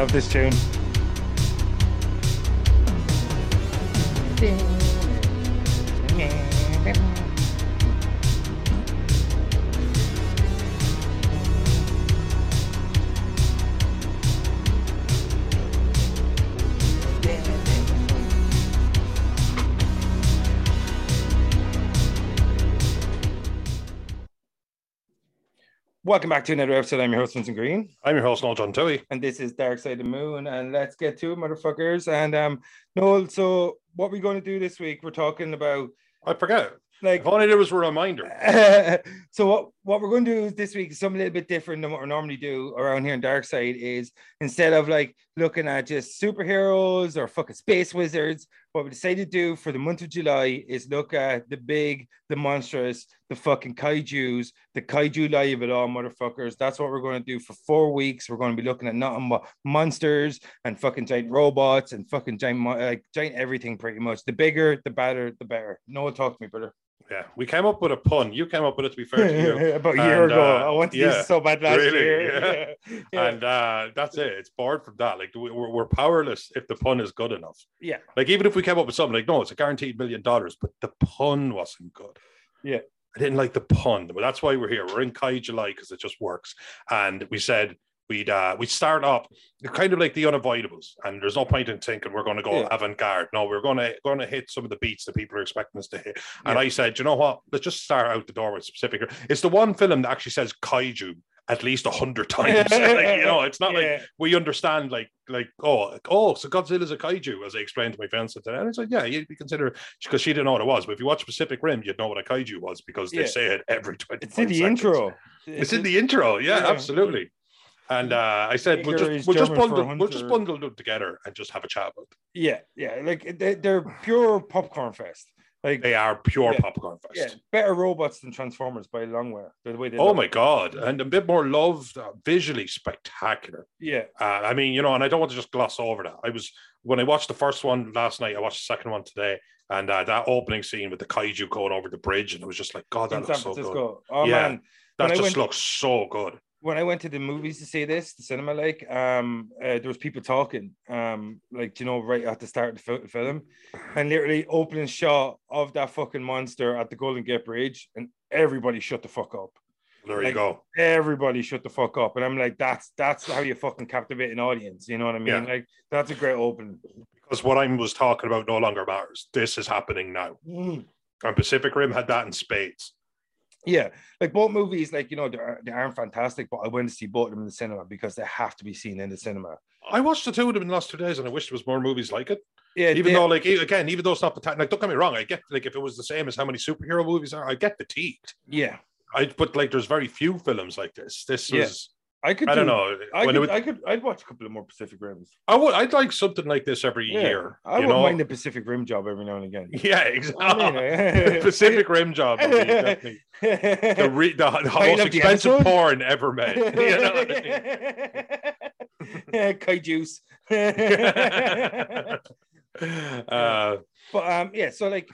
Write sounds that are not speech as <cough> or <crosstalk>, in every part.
love this tune. Welcome back to another episode. I'm your host, Vincent Green, I'm your host, Noel John Tui. and this is Dark Side of the Moon. And let's get to it, motherfuckers. And um, Noel, so what we're going to do this week, we're talking about I forget. like If I did was a reminder. <laughs> so what what we're going to do this week is something a little bit different than what we normally do around here in Dark Side is instead of like looking at just superheroes or fucking space wizards, what we decided to do for the month of July is look at the big, the monstrous, the fucking kaiju's, the kaiju of it all, motherfuckers. That's what we're going to do for four weeks. We're going to be looking at nothing but monsters and fucking giant robots and fucking giant, like giant everything, pretty much. The bigger, the better, the better. Noel, talk to me, brother. Yeah, we came up with a pun. You came up with it, to be fair to you. <laughs> About a year And, ago. uh, I wanted yeah, this so bad last really, year. <laughs> yeah. Yeah. And uh, that's it. It's born from that. Like we- we're, we're powerless if the pun is good enough. Yeah. Like even if we came up with something like, no, it's a guaranteed million dollars, but the pun wasn't good. Yeah. I didn't like the pun, but that's why we're here. We're in Kai July because it just works. And we said we'd uh we'd start up kind of like the unavoidables. And there's no point in thinking we're gonna go Yeah. avant-garde. No, we're gonna gonna hit some of the beats that people are expecting us to hit. And Yeah. I said, you know what? Let's just start out the door with Pacific. It's the one film that actually says kaiju at least a hundred <laughs> times. <laughs> Like, you know, it's not like we understand like like oh oh so Godzilla's a kaiju as I explained to my fiance today and it's like yeah you'd be consider because she didn't know what it was but if you watch Pacific Rim you'd know what a kaiju was because they Yeah. say it every 20 It's in the intro. it's in the intro yeah, Yeah. absolutely and uh, I said we'll just we'll just bundle we'll just bundle them together and just have a chat about them. Yeah, yeah. Like they, they're pure popcorn fest. Like they are pure Yeah. popcorn fest yeah, better robots than Transformers by a long way. The way they oh my god and a bit more loved uh, visually spectacular Yeah, Uh, I mean, you know, and I don't want to just gloss over that. I was when I watched the first one last night. I watched the second one today, and uh, that opening scene with the kaiju going over the bridge, and it was just like, God, that in looks so good. Oh Yeah. man, That When just went- looks so good. When I went to the movies to see this, the cinema, like, um, uh, there was people talking, um, like you know, right at the start of the film, and literally opening shot of that fucking monster at the Golden Gate Bridge, and everybody shut the fuck up. There Like, you go. Everybody shut the fuck up, and I'm like, that's that's how you fucking captivate an audience. You know what I mean? Yeah. Like, that's a great open. Because what I was talking about no longer matters. This is happening now. Mm. And Pacific Rim had that in spades. Yeah, like both movies, like you know, they, are, they aren't fantastic, but I went to see both of them in the cinema because they have to be seen in the cinema. I watched the two of them in the last two days, and I wish there was more movies like it. Yeah, Even they- though, like, again, even though it's not the like, don't get me wrong, I get like if it was the same as how many superhero movies are, I get fatigued. yeah, I but like, there's very few films like this. This Yeah. was, I could. I don't do- know. I could, would, I could. I'd watch a couple of more Pacific Rims. I would. I'd like something like this every Yeah, year. I you wouldn't know? mind the Pacific Rim job every now and again. <laughs> Yeah, exactly. I mean, <laughs> Pacific Rim job. definitely the, re- the, the most of the expensive porn ever <laughs> made. You know what I yeah, Kaiju's. uh, But um, yeah. So like,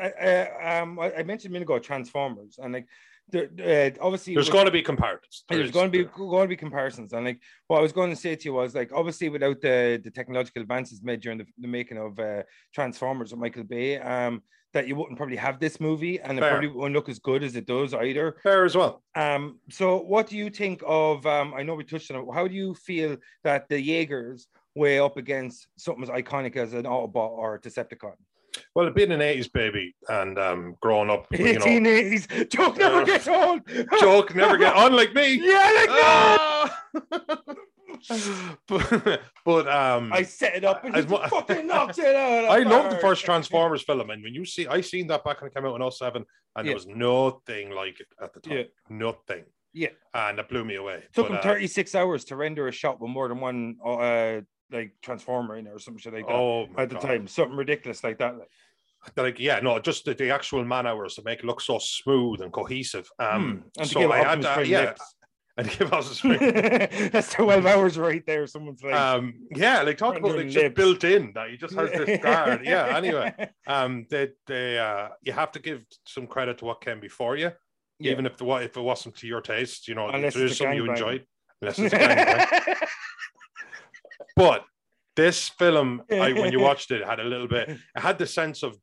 I, I, um, I mentioned a minute ago Transformers, and like, the, uh, obviously there's going to be comparisons. There there's going to be going to be comparisons, and like what I was going to say to you was like obviously without the the technological advances made during the, the making of uh, Transformers with Michael Bay, um, that you wouldn't probably have this movie, and it probably wouldn't look as good as it does either. fair as well. Um, so what do you think of? Um, I know we touched on it. How do you feel that the Jaegers weigh up against something as iconic as an Autobot or a Decepticon? Well, being an 80s baby and um, growing up, you know, 1880s. Joke never Uh, gets old. joke never get on <laughs> like me. Yeah, like Ah! but, <laughs> but um, I set it up and he As mu- fucking knocked it out. <laughs> I love the first Transformers film, and when you see, I seen that back when it came out in 07, and Yeah. there was nothing like it at the time. Yeah. Nothing. Yeah. And it blew me away. took But, him uh, 36 hours to render a shot with more than one uh like transformer in it or some shit like that oh, at the God. time. Something ridiculous like that. Like, Like, yeah, no, just the, the actual man hours to make it look so smooth and cohesive. Um, hmm. and so give I had that, Prime yeah. lips. <laughs> and he gives us a. That's 12 hours right there. Someone's like, um, yeah, like talk about like just built in that he just has this <laughs> guard. Yeah. Anyway, um, they they uh, you have to give some credit to what came before you, Yeah. even if the what if it wasn't to your taste. You know, Unless there's something you enjoyed. Unless it's. <laughs> but this film, I, when you <laughs> watched it, had a little bit. It had the sense of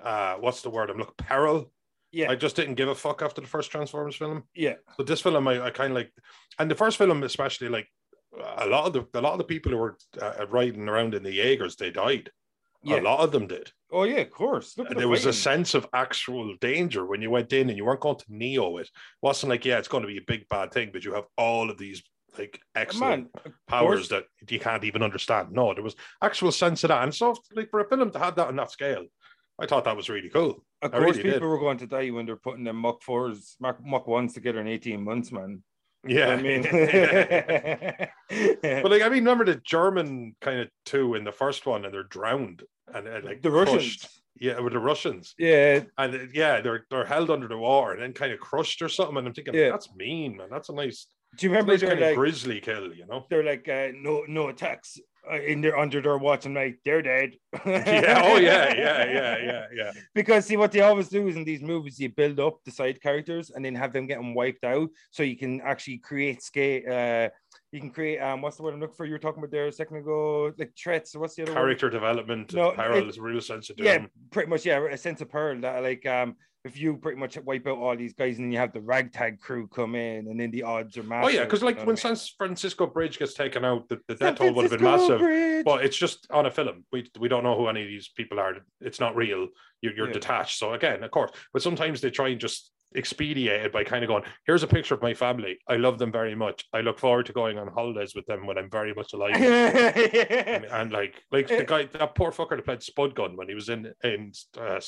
uh, what's the word? I'm looking peril. yeah, I just didn't give a fuck after the first Transformers film. yeah, So this film, I, I kind of like, and the first film especially, like a lot of the a lot of the people who were uh, riding around in the Jaegers, they died. yeah. A lot of them did. Oh yeah, of course. Look And the there was a sense of actual danger when you went in, and you weren't going to neo it. It wasn't like, yeah, it's going to be a big bad thing, but you have all of these like excellent Man, powers that you can't even understand. No, there was actual sense of that, and so like for a film to have that on that scale, I thought that was really cool. of I course, really people did. were going to die when they're putting them Mach fours, Mach, Mach ones together in 18 months, man. Yeah, I mean, <laughs> But like, I mean, remember the German kind of two in the first one, and they're drowned and uh, like the crushed. Russians. Yeah, with the Russians, Yeah, and uh, yeah, they're they're held under the water and then kind of crushed or something. And I'm thinking, Yeah. that's mean, man. That's a nice, do you remember they're like grisly kill, you know? they're like uh, no no attacks uh, in their under their watch and like they're dead. <laughs> yeah. Oh yeah. Yeah. Yeah. <laughs> Yeah. Yeah. because see what they always do is in these movies you build up the side characters and then have them getting wiped out so you can actually create scale uh you can create um what's the word I'm looking for you were talking about there a second ago like threats what's the other word? Character development, No, peril it- is a real sense of doom. yeah pretty much yeah a sense of pearl that like um if you pretty much wipe out all these guys and then you have the ragtag crew come in and then the odds are massive Oh yeah, because like you know when I mean? San Francisco Bridge gets taken out, the, the death toll would have been massive. Bridge. But it's just on a film. We we don't know who any of these people are. It's not real. You're, you're Yeah. detached. So again, of course, but sometimes they try and just expedite it by kind of going, "Here's a picture of my family. I love them very much. I look forward to going on holidays with them when I'm very much <laughs> alive." and, and like like the guy, that poor fucker that played Spud Gun when he was in in uh,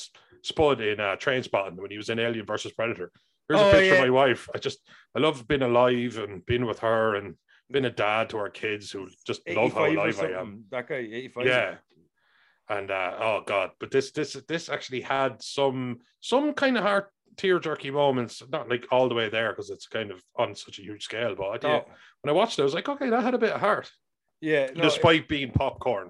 Spud in uh, Trainspotting when he was in Alien versus Predator. Here's Oh, a picture yeah. of my wife. I just I love being alive and being with her and being a dad to our kids who just love how alive I am. that guy 85 Yeah. And uh, oh god, but this this this actually had some some kind of heart tear jerky moments, not like all the way there because it's kind of on such a huge scale. But I yeah thought when I watched it, I was like, okay, that had a bit of heart, yeah no, despite being popcorn.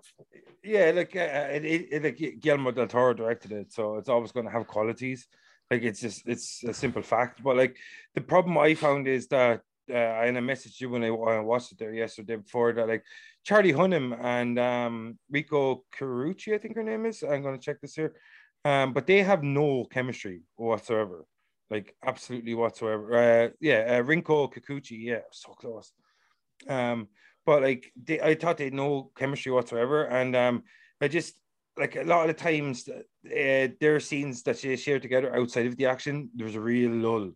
Yeah, like uh, it, it, it, like Guillermo del Toro directed it, so it's always going to have qualities. Like it's just it's a simple fact. But like the problem I found is that, uh, and I messaged you when I, when I watched it there yesterday before that like Charlie Hunnam and um, Rico Carucci, I think her name is. I'm going to check this here, um, but they have no chemistry whatsoever, like absolutely whatsoever. Uh, yeah, uh, Rinko Kikuchi, yeah, so close. Um, but like they, I thought they had no chemistry whatsoever, and um, I just like a lot of the times uh, there are scenes that they share together outside of the action. There's a real lull.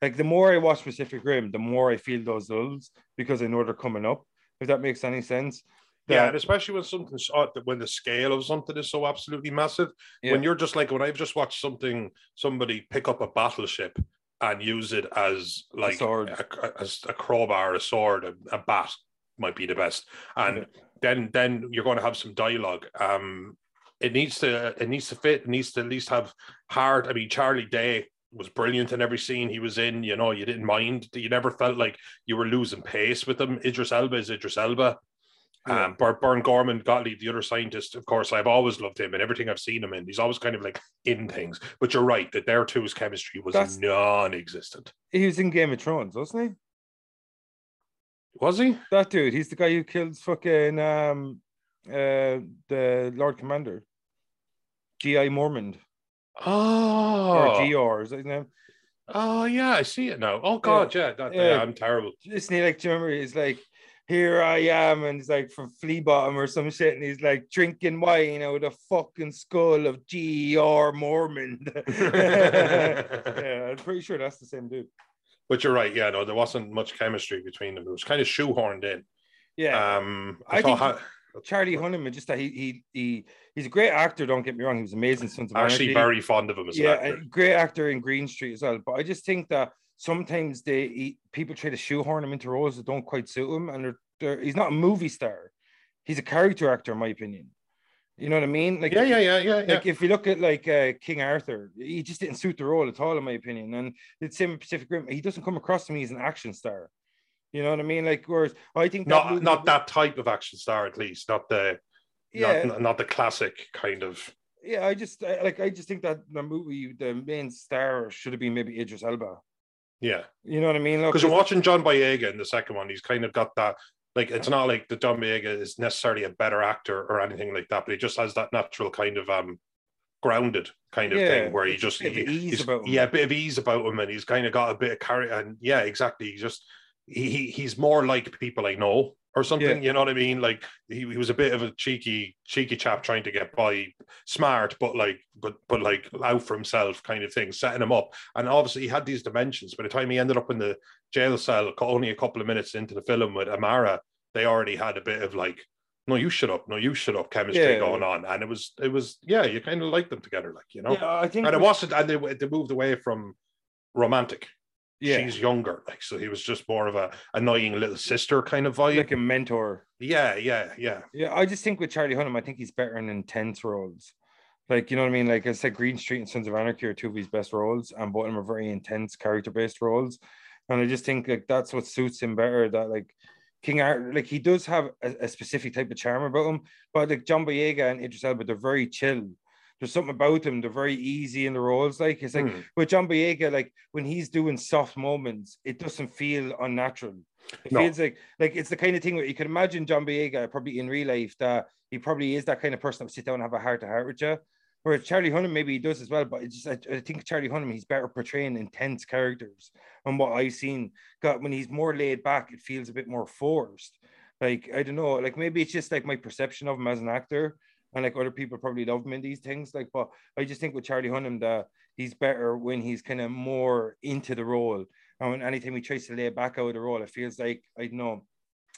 Like the more I watch Pacific Rim, the more I feel those lulls because I know they're coming up. If that makes any sense. Yeah, and especially when something's uh, when the scale of something is so absolutely massive. Yeah. When you're just like when I've just watched something, somebody pick up a battleship and use it as like a, a, as a crowbar, a sword, a, a bat might be the best, and then then you're going to have some dialogue. Um, it needs to it needs to fit. It needs to at least have heart. I mean, Charlie Day was brilliant in every scene he was in. You know, you didn't mind. You never felt like you were losing pace with him. Idris Elba is Idris Elba. Yeah. Um, Bur- Burn Gorman, Gottlieb, the other scientist, of course, I've always loved him and everything I've seen him in. He's always kind of like in things. But you're right that their two's chemistry was That's- non-existent. he was in Game of Thrones, wasn't he? Was he? That dude, he's the guy who kills fucking um uh the Lord Commander. G.I. Mormont Oh, or Jeor is that his name? oh yeah, I see it now. Oh God, yeah, that, Yeah. yeah, I'm terrible. Isn't he like, do you remember? He's like, here I am, and he's like from Flea Bottom or some shit, and he's like drinking wine out of the fucking skull of Jeor Mormont. <laughs> <laughs> yeah, I'm pretty sure that's the same dude. But you're right. Yeah, no, there wasn't much chemistry between them. It was kind of shoehorned in. Yeah, Um, I, I think- ha- Charlie Hunnam, just that he he he he's a great actor. Don't get me wrong, he was amazing. of actually very fond of him as well. yeah, an actor. great actor in Green Street as well. But I just think that sometimes they he, people try to shoehorn him into roles that don't quite suit him, and they're, they're, he's not a movie star. He's a character actor, in my opinion. You know what I mean? Like yeah, yeah, yeah, yeah, yeah. Like if you look at like uh, King Arthur, he just didn't suit the role at all, in my opinion. And it's same with Pacific Rim. He doesn't come across to me as an action star. You know what I mean? Like, whereas I think Not movie- not that type of action star, at least. Not the Yeah, not, not the classic kind of. yeah. I just I, like I just think that the movie, the main star should have been maybe Idris Elba. Yeah, You know what I mean? Because you're watching John Boyega in the second one. He's kind of got that. Like it's not like the John Boyega is necessarily a better actor or anything like that, but he just has that natural kind of um grounded kind of Yeah, thing where he just a bit of he- he's- yeah, a bit of ease about him, and he's kind of got a bit of carry. And yeah, exactly. He just he- he's more like people I know or something. You know what I mean? Like he, he was a bit of a cheeky cheeky chap trying to get by, smart, but like but but like out for himself kind of thing, setting him up. And obviously he had these dimensions. By the time he ended up in the jail cell, only a couple of minutes into the film with Amara, they already had a bit of like. No, you shut up. No, you shut up. Chemistry Yeah. going on, and it was, it was, yeah. You kind of like them together, like you know. Yeah, I think And it wasn't, and they, they moved away from romantic. Yeah, She's younger, like so. He was just more of a annoying little sister kind of vibe. like a mentor. yeah, yeah, yeah. Yeah, I just think with Charlie Hunnam, I think he's better in intense roles. Like, you know what I mean? Like I said, Green Street and Sons of Anarchy are two of his best roles, and both of them are very intense character-based roles. And I just think like that's what suits him better. That like King Art, like he does have a, a specific type of charm about him, but like John Boyega and Idris Elba, they're very chill. There's something about them. They're very easy in the roles. Like it's like Hmm. with John Boyega, like when he's doing soft moments, it doesn't feel unnatural. It No. feels like like it's the kind of thing where you can imagine John Boyega probably in real life that he probably is that kind of person that would sit down and have a heart to heart with you. Whereas Charlie Hunnam maybe he does as well, but it's just I, I think Charlie Hunnam he's better portraying intense characters. And what I've seen, got when he's more laid back, it feels a bit more forced. Like I don't know, like maybe it's just like my perception of him as an actor, and like other people probably love him in these things. Like, but I just think with Charlie Hunnam that he's better when he's kind of more into the role. And when anytime he tries to lay back out of the role, it feels like I don't know,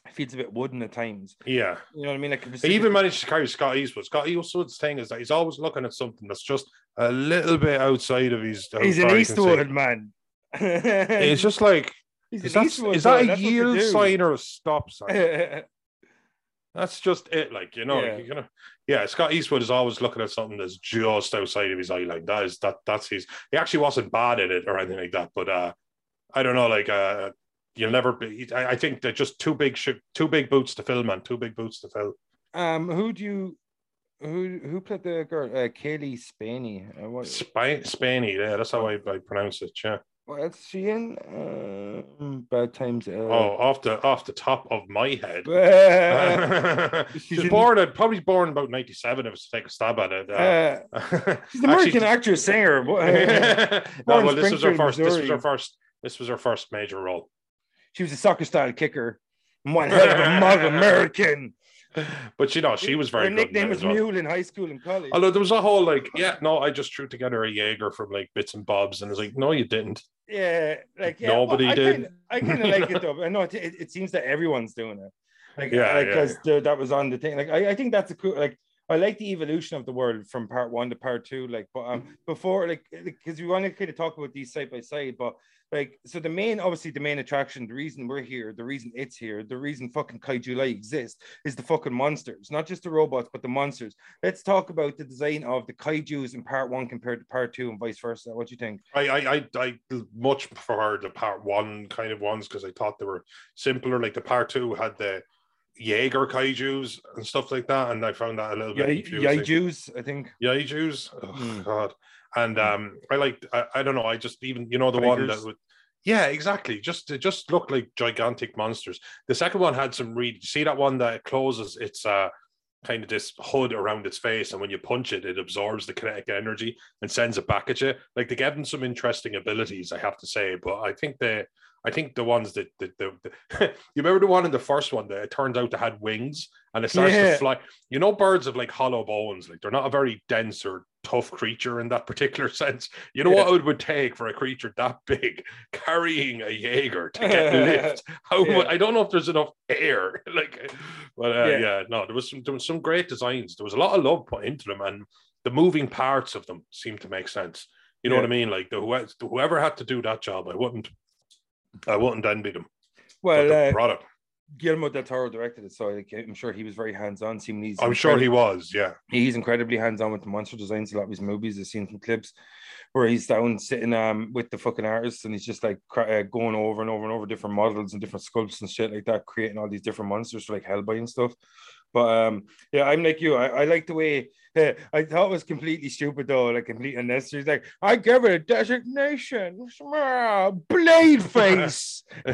it feels a bit wooden at times. Yeah. You know what I mean? Like He even managed to carry Scott Eastwood. Scott Eastwood's thing is that he's always looking at something that's just a little bit outside of his. he's an he can see. Eastwood man. It's just like <laughs> He's is that, Eastwood is that a yield sign or a stop sign? <laughs> That's just it. Like you know, Yeah. like, you know, yeah. Scott Eastwood is always looking at something that's just outside of his eye Like That is that. That's his. He actually wasn't bad at it or anything like that. But uh, I don't know. Like uh, you'll never be. I, I think they're just too big. Sh- too big boots to fill, man. Too big boots to fill. um, who do you, who who played the girl? Uh, Cailee Spaeny. Uh, what, Sp- Spainy. Yeah, that's how I, I pronounce it. Yeah. What else is she in? Um, Bad Times. Uh, Oh, off the off the top of my head. <laughs> uh, <laughs> She's She's born at probably born about ninety seven. If I was to take a stab at it. Uh, uh, <laughs> she's an American actress, singer. No, well, this was her first. This was her first. This was her first major role. she was a soccer style kicker. One hell of a mug American. But you know, she was very Her nickname was as well. Mule in high school and college. Although there was a whole like, yeah, no, I just threw together a Jaeger from like bits and bobs, and I was like, no, you didn't. Yeah, like yeah, Nobody I did. Kinda, I kind of like it <laughs> though. I know it, it, it seems that everyone's doing it. Like Yeah, like yeah, because that was on the thing. Like I, I think that's a cool. Like I like the evolution of the world from part one to part two. Like, but um, before like because we want to kind of talk about these side by side, but like so the main obviously the main attraction, the reason we're here, the reason it's here, the reason fucking Kaiju Light exists is the fucking monsters, not just the robots, but the monsters. Let's talk about the design of the Kaiju's in part one compared to part two and vice versa. What do you think? I I I, I much prefer the part one kind of ones because I thought they were simpler. Like the part two had the Jaeger kaiju's and stuff like that, and I found that a little bit Yeah, confusing. Yaijus, I think. Yaijus, oh Mm. god, and um, I like I, I don't know, I just even you know the one that would. Yeah, exactly. Just it just looked like gigantic monsters. The second one had some read. See that one that closes its uh kind of this hood around its face, and when you punch it, it absorbs the kinetic energy and sends it back at you. Like they gave them some interesting abilities, I have to say. But I think the I think the ones that the, the, <laughs> you remember the one in the first one that it turns out they had wings and it starts Yeah. to fly. You know, birds have like hollow bones, like they're not a very dense or tough creature in that particular <laughs> sense. You know Yeah. what it would take for a creature that big <laughs> carrying a Jaeger to get lift? How Yeah. I don't know if there's enough air. Like, but uh, Yeah. no, there was some there was some great designs. There was a lot of love put into them, and the moving parts of them seemed to make sense. You know Yeah. what I mean? Like the whoever had to do that job, I wouldn't, I wouldn't them. but Well, uh, product, Guillermo del Toro directed it, so I'm sure he was very hands on. Seeing these, I'm sure he was. Yeah, he's incredibly hands on with the monster designs. A lot of his movies, I've seen some clips where he's down sitting um with the fucking artists and he's just like uh, going over and over and over different models and different sculpts and shit like that, creating all these different monsters for like Hellboy and stuff. But um, yeah, I'm like you. I, I like the way <laughs> I thought it was completely stupid though, like completely unnecessary. He's like, I give it a designation, blade <laughs> face. <laughs> you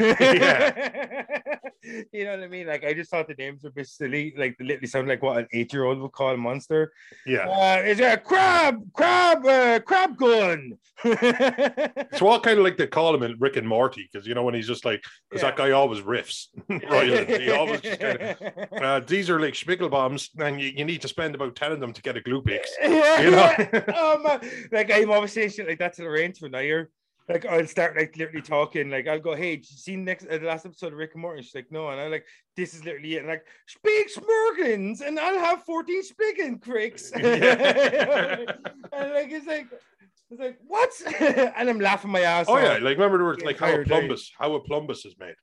know what I mean? Like I just thought the names were a bit silly. Like they literally sound like what an eight-year-old would call a monster. Yeah. Uh, is it a crab? Crab? Uh, crab gun? it's what kind of like they call him in Rick and Morty because you know when he's just like because yeah. that guy always riffs. right? he always just kind of. Uh, these are like Schmigel bombs, and you, you need to spend about ten of them to get a glue picks. <laughs> Yeah, you know, <laughs> oh man, like I'm saying shit like that to the range when I hear. Like I'll start like literally talking, like I'll go, "Hey, did you see next uh, the last episode of Rick and Morty?" She's like, "No," and I'm like, "This is literally it." And like, speak Smurgins, and I'll have fourteen spiggin cricks. <laughs> and like it's like it's like what? and I'm laughing my ass. Oh off. yeah, like remember the was like how a plumbus, how a plumbus is made.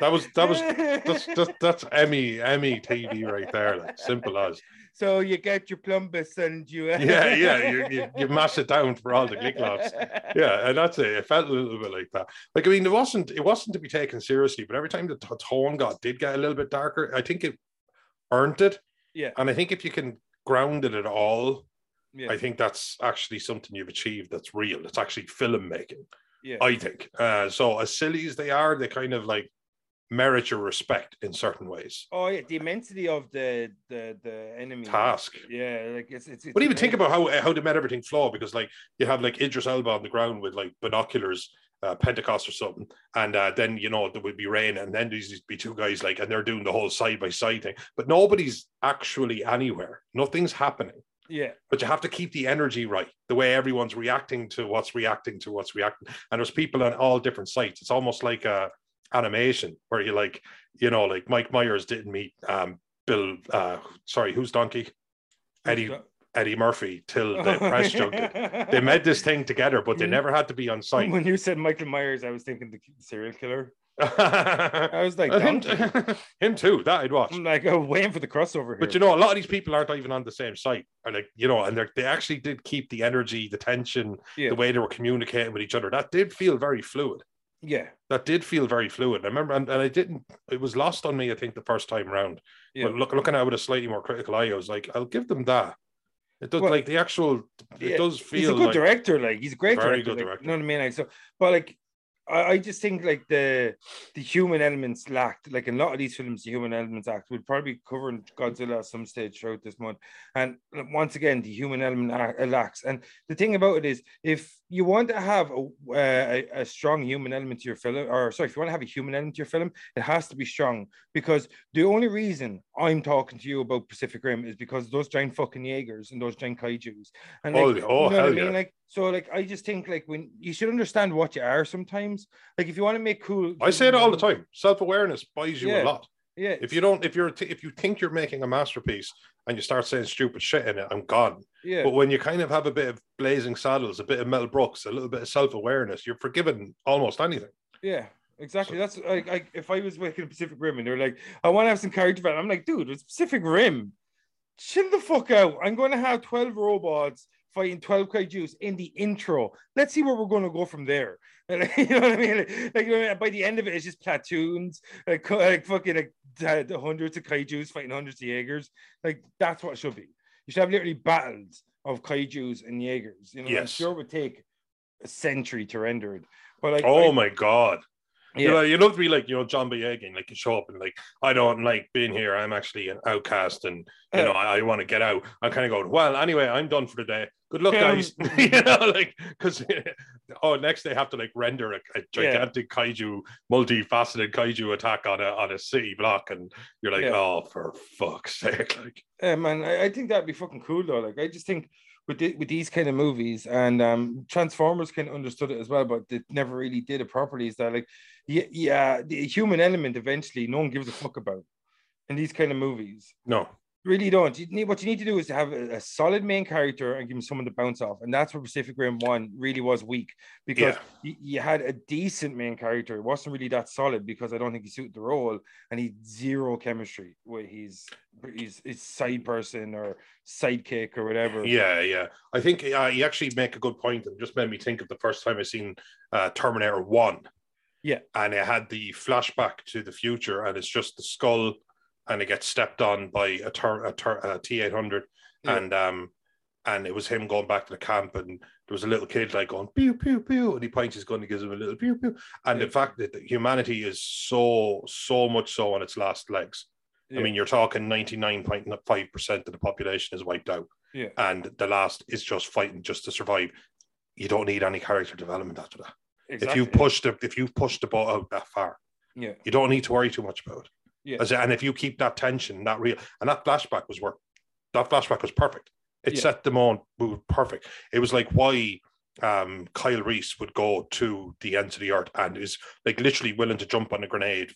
that was that was that's that's, that's Emmy Emmy TV right there, like simple as. So you get your plumbus and you uh, yeah yeah <laughs> you, you, you mash it down for all the giglots. Yeah, and that's it. It felt a little bit like that. Like I mean, it wasn't it wasn't to be taken seriously, but every time the tone got did get a little bit darker, I think it earned it. Yeah, and I think if you can ground it at all yeah. I think that's actually something you've achieved that's real. It's actually filmmaking. Yeah. I think. Uh, so as silly as they are, they kind of like merit your respect in certain ways. Oh yeah, the immensity of the the the enemy task. Yeah, like it's it's. it's but even think about how how they made everything flow because like you have like Idris Elba on the ground with like binoculars. Uh, Pentecost or something, and uh, then you know there would be rain, and then these be two guys like, and they're doing the whole side by side thing, but nobody's actually anywhere. Nothing's happening. Yeah. But you have to keep the energy right, the way everyone's reacting to what's reacting to what's reacting. And there's people on all different sites. It's almost like a animation where you like, you know, like Mike Myers didn't meet um Bill uh sorry, who's donkey? Eddie Eddie Murphy till the <laughs> press junket. They made this thing together, but they never had to be on site. When you said Michael Myers, I was thinking the serial killer. <laughs> I was like, <laughs> him, him, too. That I'd watch. Like I'm like, oh, waiting for the crossover. Here. But you know, a lot of these people aren't even on the same site. Or like, you know, and they actually did keep the energy, the tension, yeah. the way they were communicating with each other. That did feel very fluid. Yeah, that did feel very fluid. I remember, and, and I didn't. It was lost on me. I think the first time around. Yeah. But look, looking at it with a slightly more critical eye, I was like, I'll give them that. It does well, like the actual. It yeah, does feel. He's a good like, director. Like he's a great very director. good like, director. You know what I mean? Like so, but like I, I just think like the the human elements lacked. Like in a lot of these films, the human elements act. We'll probably cover Godzilla at some stage throughout this month. And once again, the human element lacks. And the thing about it is, if you want to have a, a, a, strong human element to your film, or sorry, if you want to have a human element to your film, it has to be strong. Because the only reason I'm talking to you about Pacific Rim is because those giant fucking Jaegers and those giant kaiju's. And like, oh, oh you know hell I mean? yeah. Like, so like I just think like when you should understand what you are sometimes. Like if you want to make cool I say it all the time. Self-awareness buys you Yeah. a lot. Yeah. If you don't, if you're, if you think you're making a masterpiece and you start saying stupid shit in it, I'm gone. yeah. But when you kind of have a bit of blazing saddles, a bit of Mel Brooks, a little bit of self-awareness, you're forgiven almost anything. Yeah, exactly. That's like, like if I was making a Pacific Rim and they're like, I want to have some character development. I'm like, dude, it's Pacific Rim. Chill the fuck out. I'm going to have 12 robots fighting 12 kaijus in the intro. Let's see where we're going to go from there. <laughs> you know what I mean? Like, like, you know, by the end of it, it's just platoons, like, like fucking like the, hundreds of kaijus fighting hundreds of Jaegers. Like that's what it should be. You should have literally battles of kaijus and Jaegers. You know, I'm Yes. sure it would take a century to render it. But like, Oh I- my god. You yeah, know, you love to be like, you know, John Boyega, like you show up and like, I don't like being here. I'm actually an outcast and you know, I, I want to get out. I'm kind of going, well, anyway, I'm done for the day. Good luck, Um, guys. <laughs> you know, like because <laughs> oh, next they have to like render a, a gigantic kaiju, multifaceted kaiju attack on a on a city block, and you're like, Yeah. oh, for fuck's sake, <laughs> like Yeah, man, I, I think that'd be fucking cool though. Like, I just think with the, with these kind of movies and um Transformers kind of understood it as well, but they never really did it properly. Is that like, yeah, yeah, the human element eventually no one gives a fuck about in these kind of movies. no, really don't. You need what you need to do is to have a, a, solid main character and give him someone to bounce off, and that's where Pacific Rim One really was weak because yeah. you, you, had a decent main character. It wasn't really that solid because I don't think he suited the role, and he zero chemistry with his his, his side person or sidekick or whatever. Yeah, yeah. I think uh, you actually make a good point, and just made me think of the first time I seen uh, Terminator One. Yeah, and it had the flashback to the future, and it's just the skull and it gets stepped on by a, ter- a, ter- a T800, yeah. and um, and it was him going back to the camp, and there was a little kid like going pew pew pew, and he points his gun and gives him a little pew pew, and yeah. the fact that humanity is so so much so on its last legs. Yeah. I mean, you're talking 99.5% of the population is wiped out. Yeah. And the last is just fighting just to survive. You don't need any character development after that. Exactly. If you push the if you've pushed the boat out that far, yeah, you don't need to worry too much about it. Yeah. and if you keep that tension, that real, and that flashback was work, that flashback was perfect. It yeah. set them on perfect. It was like why um, Kyle Reese would go to the ends of the earth and is like literally willing to jump on a grenade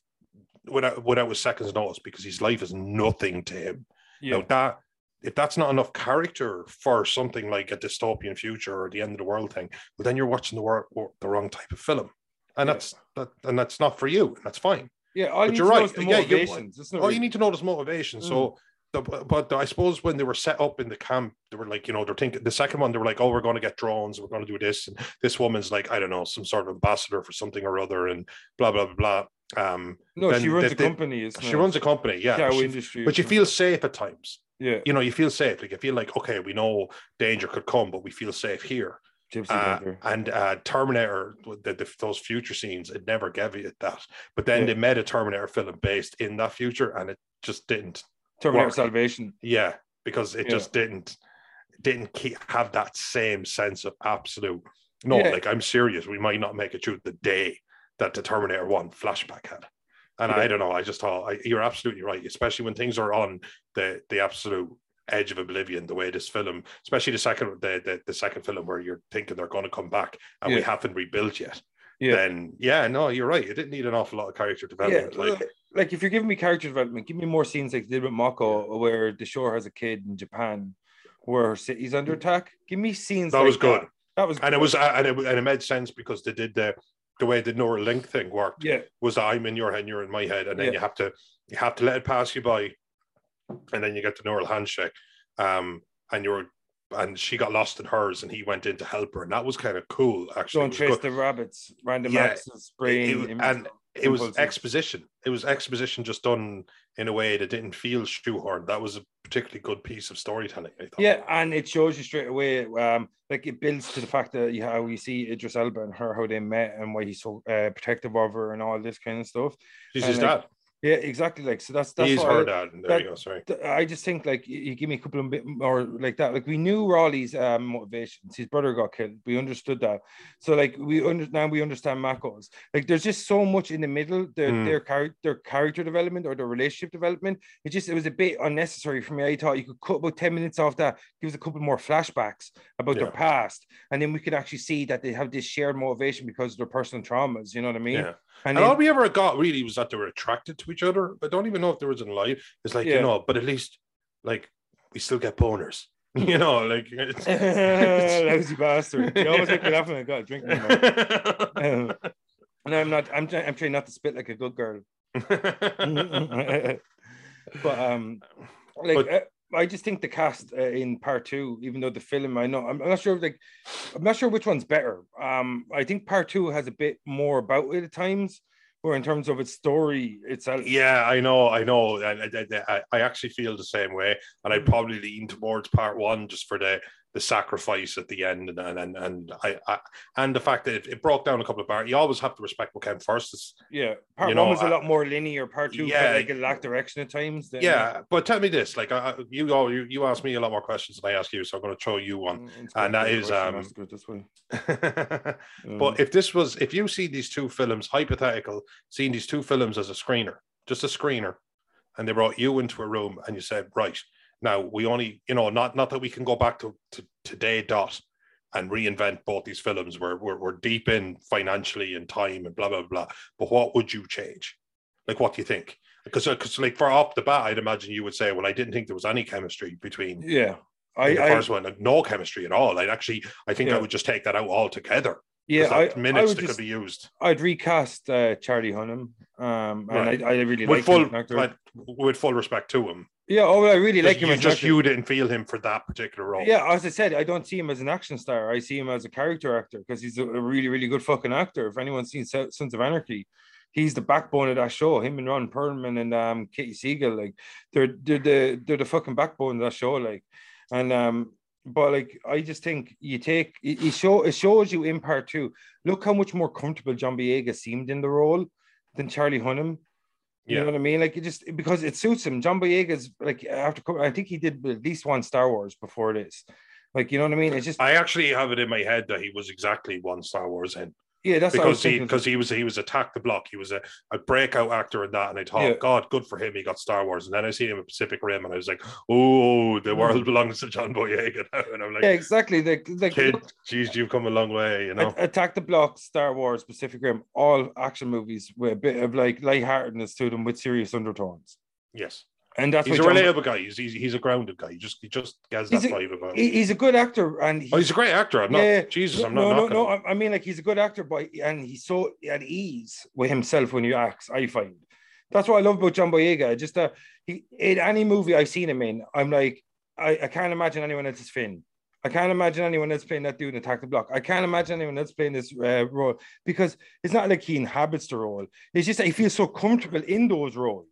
without without a second's notice because his life is nothing to him. Yeah. Now that if that's not enough character for something like a dystopian future or the end of the world thing, well then you're watching the world the wrong type of film, and yeah. that's that and that's not for you, and that's fine. Yeah, all but you are right. yeah, motivations. all you need to know is motivation. Mm. So, the, but I suppose when they were set up in the camp, they were like, you know, they're thinking the second one, they were like, oh, we're going to get drones, we're going to do this, and this woman's like, I don't know, some sort of ambassador for something or other, and blah blah blah blah. Um, no, she runs they, a company. She runs a company, yeah. She, industry but you feel safe at times. Yeah, you know, you feel safe. Like you feel like, okay, we know danger could come, but we feel safe here. Uh, and uh, Terminator, the, the, those future scenes, it never gave you that. But then yeah. they made a Terminator film based in that future, and it just didn't. Terminator work. Salvation. Yeah, because it yeah. just didn't didn't keep, have that same sense of absolute. No, yeah. like I'm serious. We might not make it through the day that the Terminator One flashback had. And I don't know. I just thought I, you're absolutely right, especially when things are on the the absolute edge of oblivion the way this film especially the second the, the, the second film where you're thinking they're going to come back and yeah. we haven't rebuilt yet yeah. then yeah no you're right it didn't need an awful lot of character development yeah, like like if you're giving me character development give me more scenes like they did with Mako where the shore has a kid in Japan where city's under attack give me scenes that like was good that, that was and good. it was and it, and it made sense because they did the the way the neural link thing worked yeah was I'm in your head you're in my head and then yeah. you have to you have to let it pass you by and then you get the neural handshake. Um, and you're and she got lost in hers, and he went in to help her, and that was kind of cool. Actually, don't trace the rabbits, random yeah, access, brain, it, and it was exposition. It was exposition just done in a way that didn't feel shoehorned. That was a particularly good piece of storytelling. I thought. Yeah, and it shows you straight away, um, like it builds to the fact that you how you see Idris Elba and her how they met and why he's so uh, protective of her and all this kind of stuff. She's his dad. Yeah, exactly. Like so, that's that's he's her dad. There that, you go. Sorry. I just think like you give me a couple of bit more like that. Like we knew Raleigh's um, motivations. His brother got killed. We understood that. So like we under now we understand Mako's. Like there's just so much in the middle. Their mm. their character their character development or their relationship development. It just it was a bit unnecessary for me. I thought you could cut about ten minutes off that. Give us a couple more flashbacks about yeah. their past, and then we could actually see that they have this shared motivation because of their personal traumas. You know what I mean? Yeah. And, and all we ever got really was that they were attracted to each other. I don't even know if there was in life. It's like, yeah. you know, but at least like we still get boners. <laughs> You know, like <laughs> it's, lousy bastard. You always make me laugh when I got a drink. <laughs> um, and I'm not. I'm. I'm trying not to spit like a good girl. but um, like but, uh, I just think the cast uh, in part two, even though the film, I know I'm, I'm, not sure. Like, I'm not sure which one's better. Um, I think part two has a bit more about it at times, or in terms of its story itself. Yeah, I know, I know. I, I, I actually feel the same way, and I mm. probably lean towards part one just for the the sacrifice at the end and and and I, I and the fact that it, it, broke down a couple of parts. You always have to respect what came first. It's, yeah, part one know, was a lot more linear. Part two, yeah, like a lack direction at times. Then. Yeah, but tell me this: like I, you all you, you asked me a lot more questions than I asked you, so I'm going to throw you one, mm, and that is um. <laughs> but if this was, if you see these two films, hypothetical, seeing these two films as a screener, just a screener, and they brought you into a room and you said, right now we only, you know, not not that we can go back to, to today dot and reinvent both these films. We're, we're we're deep in financially and time and blah blah blah. But what would you change? Like, what do you think? because because like for off the bat, I'd imagine you would say, well, I didn't think there was any chemistry between Yeah. I, I, the I first one, no chemistry at all. I'd actually, I think I would just take that out altogether. yeah, I, I minutes would that just, could be used I'd recast uh, Charlie Hunnam. Um, and Right. I, I really with like full, him as an actor. like, with full respect to him. Yeah, oh, I really like him you just actor. you didn't feel him for that particular role. Yeah, as I said, I don't see him as an action star. I see him as a character actor because he's a, really, really good fucking actor. If anyone's seen Sons of Anarchy, he's the backbone of that show. Him and Ron Perlman and um Katey Sagal, like they're they're the they're the fucking backbone of that show. Like, and um, but like I just think you take it, it show it shows you in part two. Look how much more comfortable John Boyega seemed in the role than Charlie Hunnam. You Yeah. know what I mean? Like it just because it suits him. John Boyega's like after I think he did at least one Star Wars before this. Like you know what I mean? It's just I actually have it in my head that he was exactly one Star Wars in yeah, that's what I was because he because he was he was attack the block. He was a, a breakout actor in that, and I thought, Yeah. God, good for him. He got Star Wars, and then I seen him in Pacific Rim, and I was like, oh, the Mm. world belongs to John Boyega now, <laughs> and I'm like, yeah, exactly. Like like kid, geez, you've come a long way, you know. Attack the Block, Star Wars, Pacific Rim, all action movies with a bit of like lightheartedness to them with serious undertones. yes, And that's he's a John, relatable guy. He's, he's he's a grounded guy. He just he just gets He's that a- vibe about him. he- he's a good actor and oh, he's a great actor. I'm not Yeah, Jesus. I'm not no, no, no. I mean, like he's a good actor, but and he's so at ease with himself when he acts. I find that's what I love about John Boyega. Just that he in any movie I've seen him in, I'm like, I, I can't imagine anyone else is Finn. I can't imagine anyone else playing that dude in Attack the Block. I can't imagine anyone else playing this uh, role because it's not like he inhabits the role. It's just that he feels so comfortable in those roles.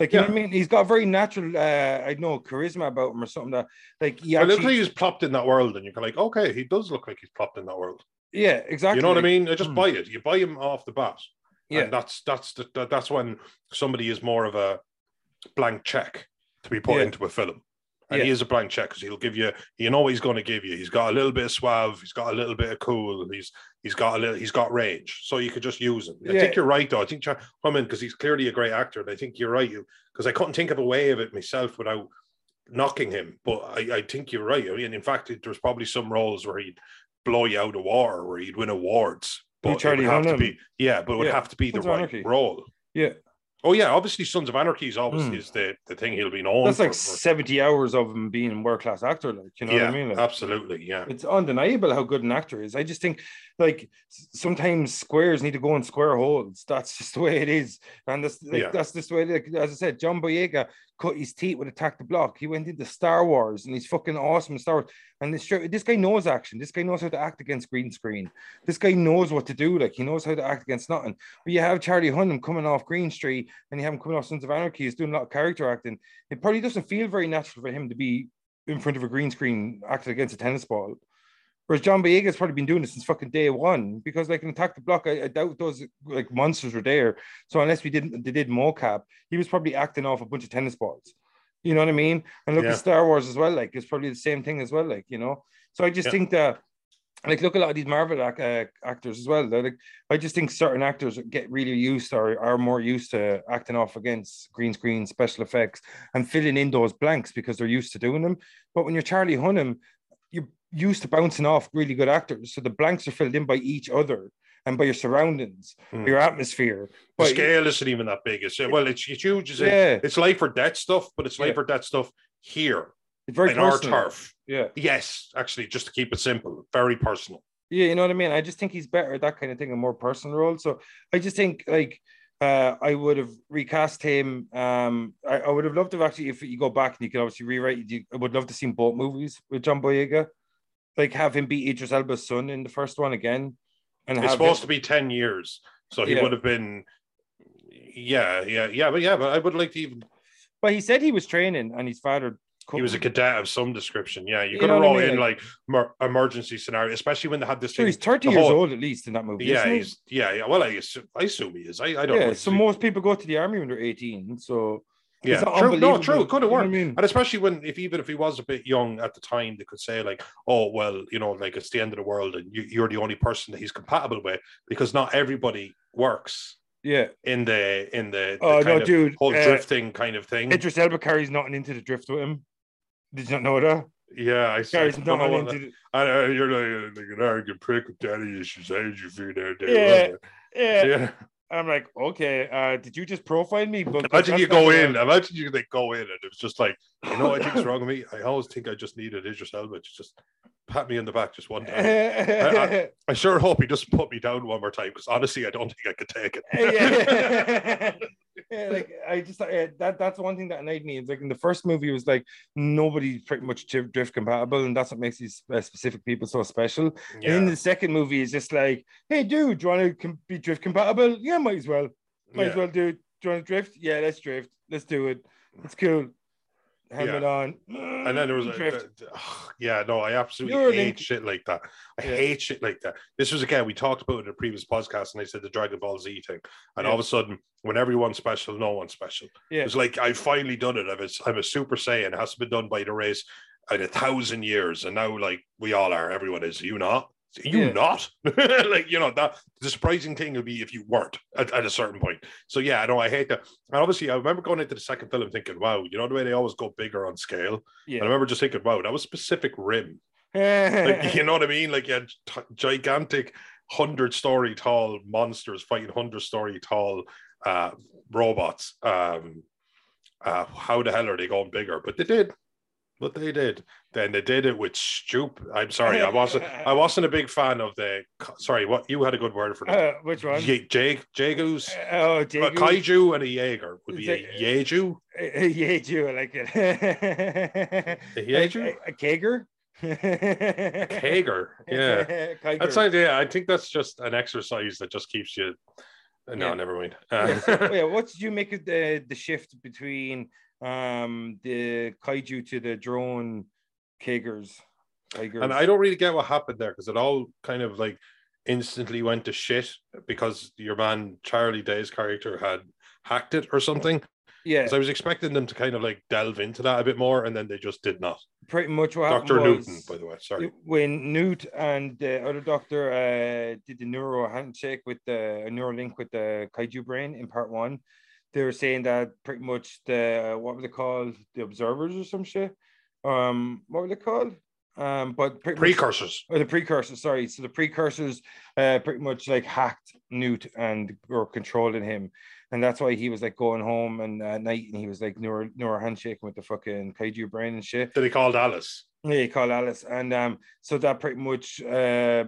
Like you know what I mean? He's got very natural, uh, I know, charisma about him or something that, like, he I look like he's plopped in that world, and you're like, okay, he does look like he's plopped in that world. yeah, exactly. You know what I mean? I just Hmm. buy it. You buy him off the bat. Yeah. And that's that's the, that- that's when somebody is more of a blank check to be put Yeah. into a film. And Yeah. he is a blank check because he'll give you, you know what he's going to give you. He's got a little bit of suave, he's got a little bit of cool, he's he's got a little, he's got range. So you could just use him. I Yeah. think you're right though. I think come in because he's clearly a great actor, and I think you're right. You because I couldn't think of a way of it myself without knocking him. But I, I think you're right. I mean, in fact, there's probably some roles where he'd blow you out of water, where he'd win awards. But it Charlie would have to be, yeah, but it would Yeah, have to be the right Anarchy. role. Yeah. Oh yeah, obviously Sons of Anarchy is obviously Hmm. is the, the thing he'll be known That's for. like but- 70 hours of him being a world class actor. Like, you know yeah, what I mean? Like, absolutely. Yeah. it's undeniable how good an actor is. I just think, like, sometimes squares need to go in square holes. That's just the way it is. And that's, like, Yeah. that's just the way, like, as I said, John Boyega cut his teeth with Attack the Block. He went into Star Wars and he's fucking awesome in Star Wars. And this, this guy knows action. This guy knows how to act against green screen. This guy knows what to do. Like, he knows how to act against nothing. But you have Charlie Hunnam coming off Green Street and you have him coming off Sons of Anarchy. He's doing a lot of character acting. It probably doesn't feel very natural for him to be in front of a green screen acting against a tennis ball. Whereas John Boyega's probably been doing this since fucking day one because, like, an Attack the Block, I, I doubt those like monsters were there. So unless we didn't, they did mocap, he was probably acting off a bunch of tennis balls. You know what I mean? And look Yeah. at Star Wars as well. Like, it's probably the same thing as well. Like, you know. So I just Yeah. think that, like, look at a lot of these Marvel uh, actors as well. They're like, I just think certain actors get really used or are more used to acting off against green screen special effects and filling in those blanks because they're used to doing them. But when you're Charlie Hunnam, you're used to bouncing off really good actors. So the blanks are filled in by each other and by your surroundings, Hmm. your atmosphere. The But scale isn't even that big. It's well, it's, it's huge. It's, Yeah. it's life or death stuff, but it's life Yeah. or death stuff here it's very in our personal. turf. Yeah. Yes, actually, just to keep it simple, very personal. Yeah, you know what I mean? I just think he's better at that kind of thing, a more personal role. So I just think like uh, I would have recast him. Um, I, I would have loved to have actually, if you go back and you can obviously rewrite, you, I would love to see both movies with John Boyega. Like have him be Idris Elba's son in the first one again. And It's supposed him- to be 10 years. So he Yeah. would have been, yeah, yeah, yeah, but yeah, but I would like to even, But he said he was training and his father. he was a cadet of some description. Yeah, you could have what I mean? in like mer- emergency scenario, especially when they had this thing. he's 30 the years whole- old at least in that movie. Yeah, isn't he? he's, yeah, yeah. Well, I assume, I assume he is. I, I don't yeah, know. so most people go to the army when they're 18. So yeah, it's true. No, true. It could have You know I mean? And especially when, if even if he was a bit young at the time, they could say like, "Oh, well, you know, like it's the end of the world, and you, you're the only person that he's compatible with," because not everybody works Yeah. in the in the, the Oh, no, dude. whole uh, drifting kind of thing. Idris Elba carries nothing into the drift with him. Did you not know that? yeah, I, I Carries don't know nothing what into that- the, I know you're like, like an arrogant prick with daddy issues. How did you figure that? Yeah. yeah. yeah. I'm like, okay, uh, did you just profile me? But Imagine you go in. Imagine you they go in and it was just like, you know, what I think's <laughs> wrong with me. I always think I just needed Idris Elba to just pat me in the back just one time. <laughs> I- I sure hope he doesn't put me down one more time because honestly, I don't think I could take it. yeah. <laughs> yeah, like I just uh, that that's one thing that annoyed me. It's like in the first movie, it was like nobody's pretty much drift compatible, and that's what makes these uh, specific people so special. And in the second movie, it's just like, hey, dude, do you want to com- be drift compatible? Yeah, might as well. Might as yeah. well, dude. Do you want to drift? Yeah, let's drift. Let's do it. It's cool. Helmet on. And then there was mm, a, drift. the- the- yeah, no, I absolutely neural link- hate shit like that. I Yeah. hate shit like that. This was again, we talked about it in a previous podcast, and I said the Dragon Ball Z thing, and Yeah. all of a sudden, when everyone's special, no one's special. Yeah. It's like I've finally done it. I'm a, I'm a Super Saiyan. It hasn't been done by the race in a thousand years, and now like we all are. Everyone is. You not? You Yeah. not? <laughs> like you know that the surprising thing would be if you weren't at, at a certain point. So yeah, i know I hate that. And obviously, I remember going into the second film thinking, "Wow, you know the way they always go bigger on scale." And I remember just thinking, wow, that was Pacific Rim. Like, <laughs> you know what I mean? Like you had t- gigantic, hundred story tall monsters fighting hundred story tall uh, robots. Um, uh, how the hell are they going bigger? But they did. But they did. Then they did it with stupid. I'm sorry, I <laughs> wasn't. I wasn't a big fan of the. Sorry, what you had a good word for that? Uh, which one? Ye- Jag, Jagus, Oh, a Jaegu. kaiju, and a Jaeger would be a Yeju. <laughs> Yeju, I like it. A <laughs> Yeju? A, a Kager? Kager. Yeah. Kiger. That's yeah, I think that's just an exercise that just keeps you. No, Yeah. never mind. yeah, Uh, so, yeah, what did you make of the the shift between um the kaiju to the drone Kagers? Tigers. and I don't really get what happened there because it all kind of like instantly went to shit because your man Charlie Day's character had hacked it or something. yeah, So I was expecting them to kind of like delve into that a bit more, and then they just did not. pretty much what happened Doctor was Newton, by the way. Sorry. when Newt and the other doctor uh, did the neuro handshake with the a neuro link with the kaiju brain in part one, they were saying that pretty much the what were they called? The observers or some shit. Um, what were they called? Um, but pretty much- Precursors. or the precursors, sorry. So the precursors uh pretty much like hacked Newt and were controlling him. And that's why he was like going home and at night and he was like neuro neuro handshaking with the fucking kaiju brain and shit. That he called Alice. Yeah, he called Alice. And um so that pretty much uh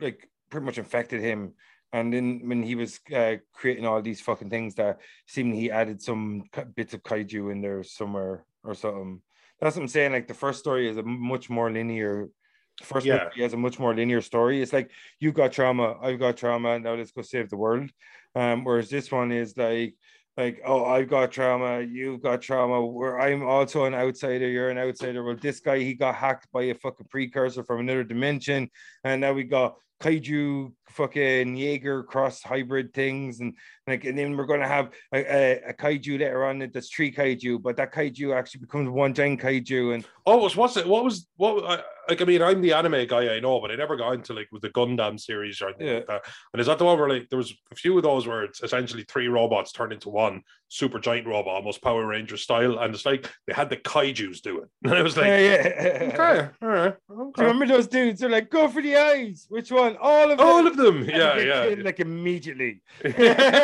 like pretty much infected him. And then when he was uh, creating all these fucking things that seemed he added some bits of kaiju in there somewhere or something. That's what I'm saying. Like the first story is a much more linear. The first Yeah. movie has a much more linear story. It's like you got trauma, I've got trauma, now let's go save the world. Um, whereas this one is like, like oh, I've got trauma, you've got trauma. Where I'm also an outsider, you're an outsider. Well, this guy he got hacked by a fucking precursor from another dimension, and now we got kaiju fucking Jaeger cross hybrid things and like and then we're gonna have a, a, a kaiju later on that's three kaiju but that kaiju actually becomes one giant kaiju and Oh, was what's it? What was what? I, like, I mean, I'm the anime guy, I know, but I never got into like with the Gundam series or anything like that. And is that the one where like there was a few of those where it's essentially three robots turned into one super giant robot, almost Power Ranger style, and it's like they had the kaiju's do it, <laughs> and it was like, yeah, yeah. okay, all right, okay. remember those dudes? They're like, go for the eyes. Which one? All of them. all of them, yeah, yeah. Like immediately. <laughs>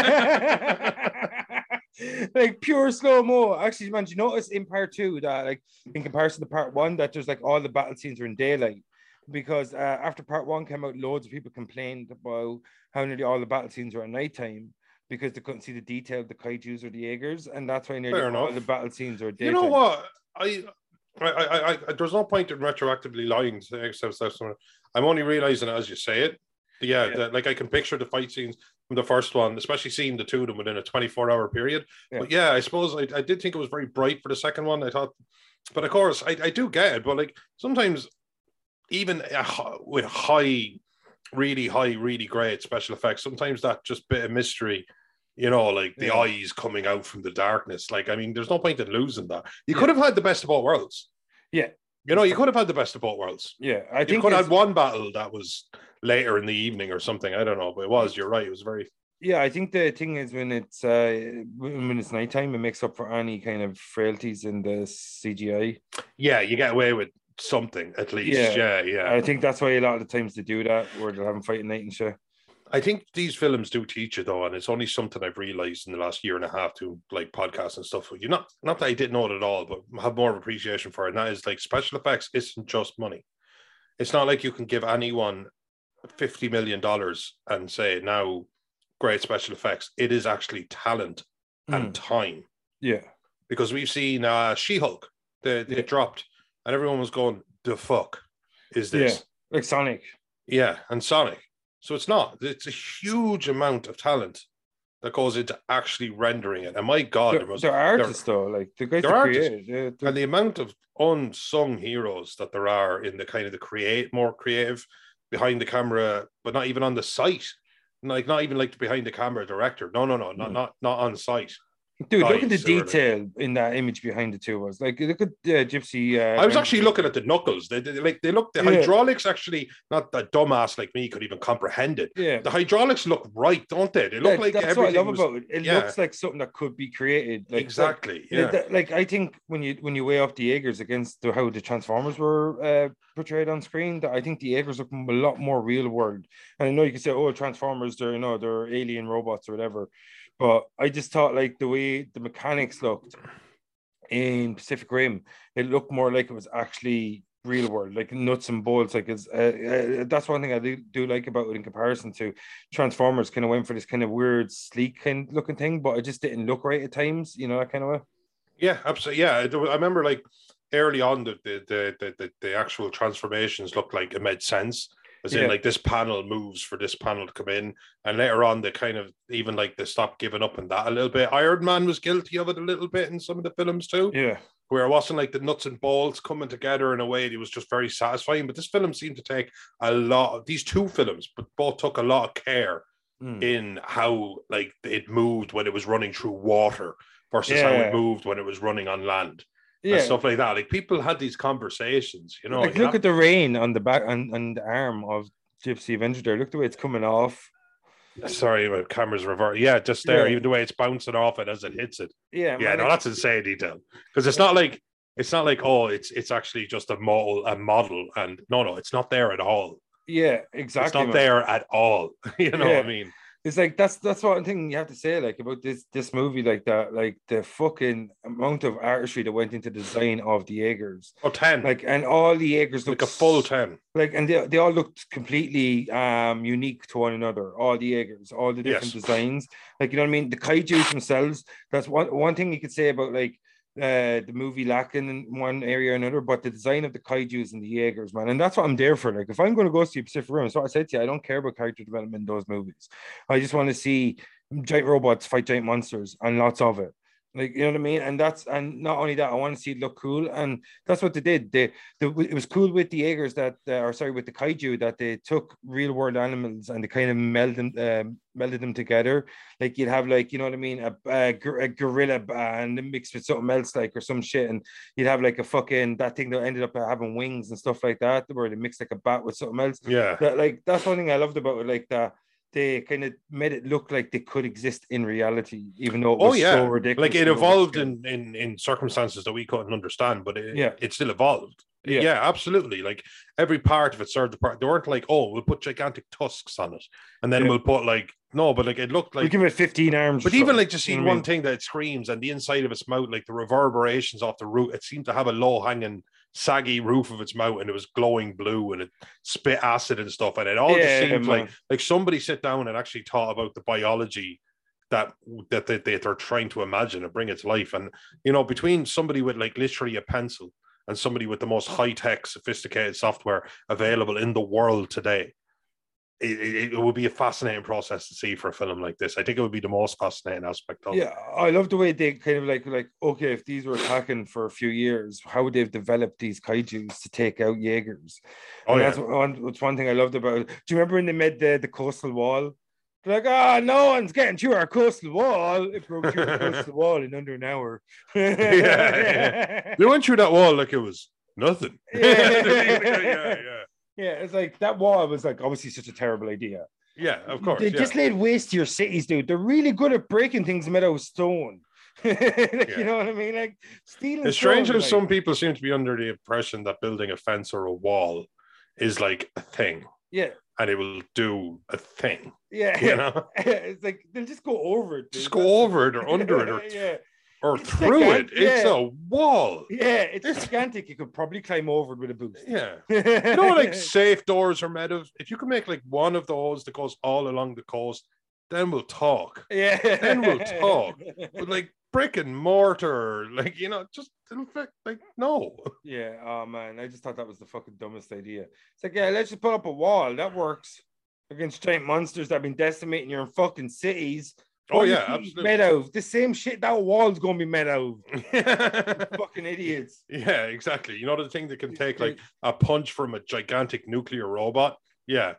<laughs> like pure slow mo. Actually, man, do you notice in part two that, like, in comparison to part one, that there's like all the battle scenes are in daylight? Because uh, after part one came out, loads of people complained about how nearly all the battle scenes were at nighttime because they couldn't see the detail of the kaijus or the Jaegers, and that's why nearly Fair all enough. the battle scenes are You daytime. know what? I, I, I, I, there's no point in retroactively lying. To except. I'm only realizing it as you say it. Yeah, Yeah. that, like I can picture the fight scenes from the first one, especially seeing the two of them within a 24 hour period. Yeah. But yeah, I suppose I, I did think it was very bright for the second one. I thought, but of course, I, I do get it. But like sometimes, even with high, really high, really great special effects, sometimes that just bit of mystery. You know, like the Yeah. eyes coming out from the darkness. Like, I mean, there's no point in losing that. You Yeah. could have had the best of both worlds. Yeah. You know, you could have had the best of both worlds. Yeah, I think You could have had one battle that was later in the evening or something. I don't know, but it was. You're right. It was very. Yeah, I think the thing is when it's uh when it's nighttime, it makes up for any kind of frailties in the CGI. Yeah, you get away with something at least. Yeah. Yeah, yeah. I think that's why a lot of the times they do that, where they'll have them fight at night and shit. I think these films do teach you though, and it's only something I've realized in the last year and a half to like podcasts and stuff. You not not that I didn't know it at all, but have more of appreciation for it. And that is like special effects isn't just money. It's not like you can give anyone fifty million dollars and say now great special effects. It is actually talent and Mm. time Yeah. because we've seen uh, She-Hulk. They, they Yeah. dropped, and everyone was going, "The fuck is this?" Like Sonic. Yeah, and Sonic. So it's not. It's a huge amount of talent that goes into actually rendering it. And my God, They're, there was, they're artists though. Like the guys they're that artists. created. Yeah, they're- and the amount of unsung heroes that there are in the kind of the create more creative behind the camera, but not even on the site. Like not even like the behind the camera director. No, no, no, not Mm. not not on site. Dude, look at the detail in that image behind the two of us. Like, look at uh, Gypsy. Uh, I was actually looking at the knuckles. They, they like they look the Yeah. hydraulics actually not that dumbass like me could even comprehend it. Yeah, The hydraulics look right, don't they? They look Yeah, like that's what I love was about it. It yeah. looks like something that could be created. Like, exactly. Like, Yeah. that- like I think when you when you weigh up the Jaegers against the, how the Transformers were uh, portrayed on screen, that I think the Jaegers look a lot more real world. And I know you can say, "Oh, Transformers, they're you know they're alien robots or whatever," but I just thought like the way the mechanics looked in Pacific Rim, it looked more like it was actually real world, like nuts and bolts. Like it's uh, uh, that's one thing I do, do like about it in comparison to Transformers. Kind of went for this kind of weird, sleek kind looking thing, but it just didn't look right at times. You know that kind of way. Yeah, absolutely. Yeah, I remember like early on the the the the, the, the actual transformations looked like it made sense. As Yeah. in, like this panel moves for this panel to come in, and later on, they kind of even like they stop giving up on that a little bit. Iron Man was guilty of it a little bit in some of the films too, Yeah, where it wasn't like the nuts and bolts coming together in a way that was just very satisfying. But this film seemed to take a lot of these two films, but both took a lot of care Mm. in how like it moved when it was running through water versus how it moved when it was running on land and yeah. stuff like that. Like people had these conversations, you know. like look at the rain on the back on, on the arm of Gypsy Avenger there. Look the way it's coming off. Sorry, my camera's revert. Yeah, just there, Yeah. even the way it's bouncing off it as it hits it. Yeah, Yeah, man, no, that's insane detail. Because it's not like it's not like oh, it's it's actually just a model, a model, and no, no, it's not there at all. yeah, exactly. it's not man. there at all. <laughs> you know Yeah. what I mean? It's like that's that's one thing you have to say like about this this movie like that like the fucking amount of artistry that went into the design of the Jaegers Oh, 10. Like, like and all the Jaegers look a full 10. like and they, they all looked completely um unique to one another all the Jaegers all the different Yes. designs like you know what I mean the kaiju themselves that's one one thing you could say about like uh the movie lacking in one area or another but the design of the kaijus and the Jaegers man and that's what I'm there for. Like if I'm going to go see Pacific Rim so I said to you I don't care about character development in those movies. I just want to see giant robots fight giant monsters and lots of it like you know what I mean? And that's and not only that I want to see it look cool and that's what they did. They, they it was cool with the Jaegers that uh, or sorry with the kaiju that they took real world animals and they kind of melded them um, melded them together. Like you'd have like you know what I mean? A, a, a gorilla and mixed with something else like or some shit and you'd have like a fucking that thing that ended up having wings and stuff like that where they mixed like a bat with something else. Yeah. that like that's one thing I loved about it like that they kind of made it look like they could exist in reality even though it Oh, yeah. so ridiculous Like it evolved in, in in circumstances that we couldn't understand, but it, Yeah. it still evolved. Yeah. Yeah. absolutely. Like every part of it served the part. They weren't like, oh, we'll put gigantic tusks on it, and then Yeah. we'll put like no, but like it looked we like. give it 15 arms But even like just seeing one mean? thing that it screams and the inside of its mouth, like the reverberations off the root, it seemed to have a low hanging, saggy roof of its mouth, and it was glowing blue, and it spit acid and stuff, and it all Yeah, just seemed man. like like somebody sit down and actually thought about the biology that that they, they, they're trying to imagine and bring it to life. And you know, between somebody with like literally a pencil and somebody with the most high tech, sophisticated software available in the world today. It, it, it would be a fascinating process to see for a film like this. I think it would be the most fascinating aspect of it. Yeah, I love the way they kind of like like okay, if these were attacking for a few years, how would they've developed these kaiju's to take out Jaegers? Oh, and yeah. that's one that's one thing I loved about it. Do you remember when they made the, the coastal wall? They're like, ah, no one's getting through our coastal wall. It broke through the <laughs> coastal wall in under an hour. yeah. They went through that wall like it was nothing. <laughs> <laughs> Yeah. yeah, yeah, it's like that wall was like obviously such a terrible idea. yeah, of course. They yeah. just laid waste to your cities, dude. They're really good at breaking things made out of stone. <laughs> like, Yeah. You know what I mean? Like stealing. It's strange how some people seem to be under the impression that building a fence or a wall is like a thing. Yeah, and it will do a thing. Yeah, You know, <laughs> it's like they'll just go over it. dude. just go over it or under it or, <laughs> yeah, or It's through it. It's yeah. a wall. yeah, it's gigantic. You could probably climb over it with a boost. Yeah. <laughs> You know, like safe doors are made of. If you can make like one of those that goes all along the coast, then we'll talk. yeah, Then we'll talk. <laughs> But like brick and mortar, like you know, just it'll fit, like no. Yeah, oh man, I just thought that was the fucking dumbest idea. It's like, yeah, let's just put up a wall. That works against giant monsters that have been decimating your fucking cities. Oh yeah, absolutely. Made out of the same shit that wall's gonna be made out of. fucking idiots. Yeah, exactly. You know the thing that can take like a punch from a gigantic nuclear robot. Yeah,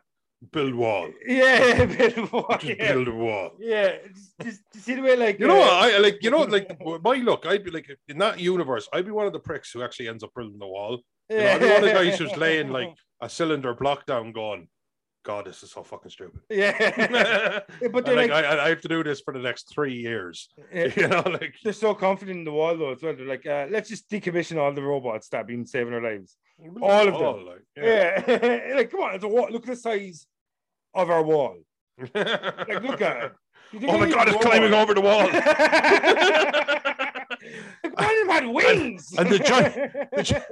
build wall. Yeah, <laughs> of wall, Just yeah. build a wall. yeah. Just, just, just see the way like You know uh, what? I like. You know, like my look. I'd be like in that universe. I'd be one of the pricks who actually ends up building the wall. You know, I'd be one of the guys who's laying like a cylinder block down, going, "God, this is so fucking stupid." yeah. <laughs> But they're like, like, I, I have to do this for the next three years. <laughs> yeah, You know, like they're so confident in the wall though as well. They're like, uh, let's just decommission all the robots that have been saving our lives. All of them. Like, yeah. Yeah, <laughs> like come on, it's a wall. Look at the size of our wall. Like, look at it. Oh my we god, it's a climbing over the wall. Like, One of them had wings. and the giant- the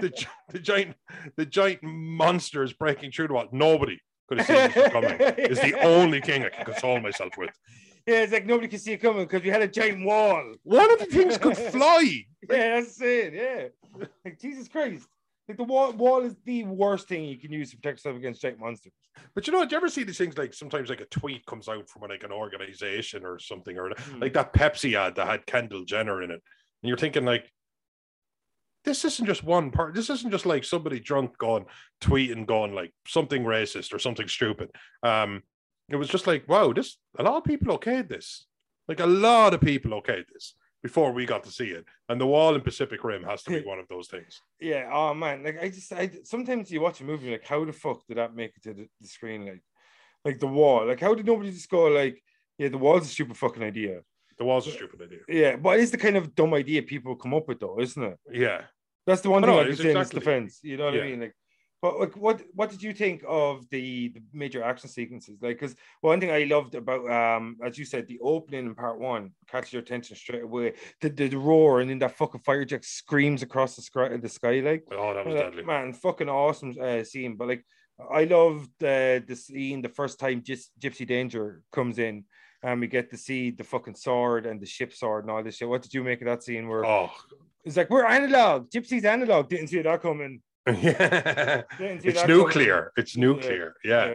the, the giant, the giant monster is breaking through the wall. Nobody could have seen this coming. It's the <laughs> only thing I can console myself with. Yeah, it's like nobody could see it coming because we had a giant wall. One of the things could <laughs> fly. Yeah, that's it. Yeah, like Jesus Christ. Like the wall, wall is the worst thing you can use to protect yourself against giant monsters. But you know, do you ever see these things like sometimes like a tweet comes out from like an organization or something, or hmm. like that Pepsi ad that had Kendall Jenner in it, and you're thinking like, this isn't just one part. This isn't just like somebody drunk going tweeting, going like something racist or something stupid. Um, it was just like, wow, this a lot of people okayed this. Like a lot of people okayed this before we got to see it. And the wall in Pacific Rim has to be <laughs> one of those things. Yeah. Oh man. Like I just, I sometimes you watch a movie like, how the fuck did that make it to the, the screen? Like, like the wall. Like, how did nobody just go like, yeah, the wall's a stupid fucking idea. The wall's a stupid idea. Yeah, but it's the kind of dumb idea people come up with, though, isn't it? Yeah. That's the one thing know, I can say in its exactly- defense. You know what Yeah. I mean? Like, but like, what what did you think of the, the major action sequences? Like, because one thing I loved about, um, as you said, the opening in part one catches your attention straight away. The, the, the roar and then that fucking fire jet screams across the sky, the sky like. Oh, that was Uh, deadly. man, fucking awesome uh, scene. But like, I loved uh, the scene the first time Gis- Gypsy Danger comes in, and we get to see the fucking sword and the ship sword and all this shit. What did you make of that scene? Where Oh, it's like we're analog, Gypsy's analog. Didn't see that coming. <laughs> yeah. See It's that coming. nuclear. It's nuclear. Yeah.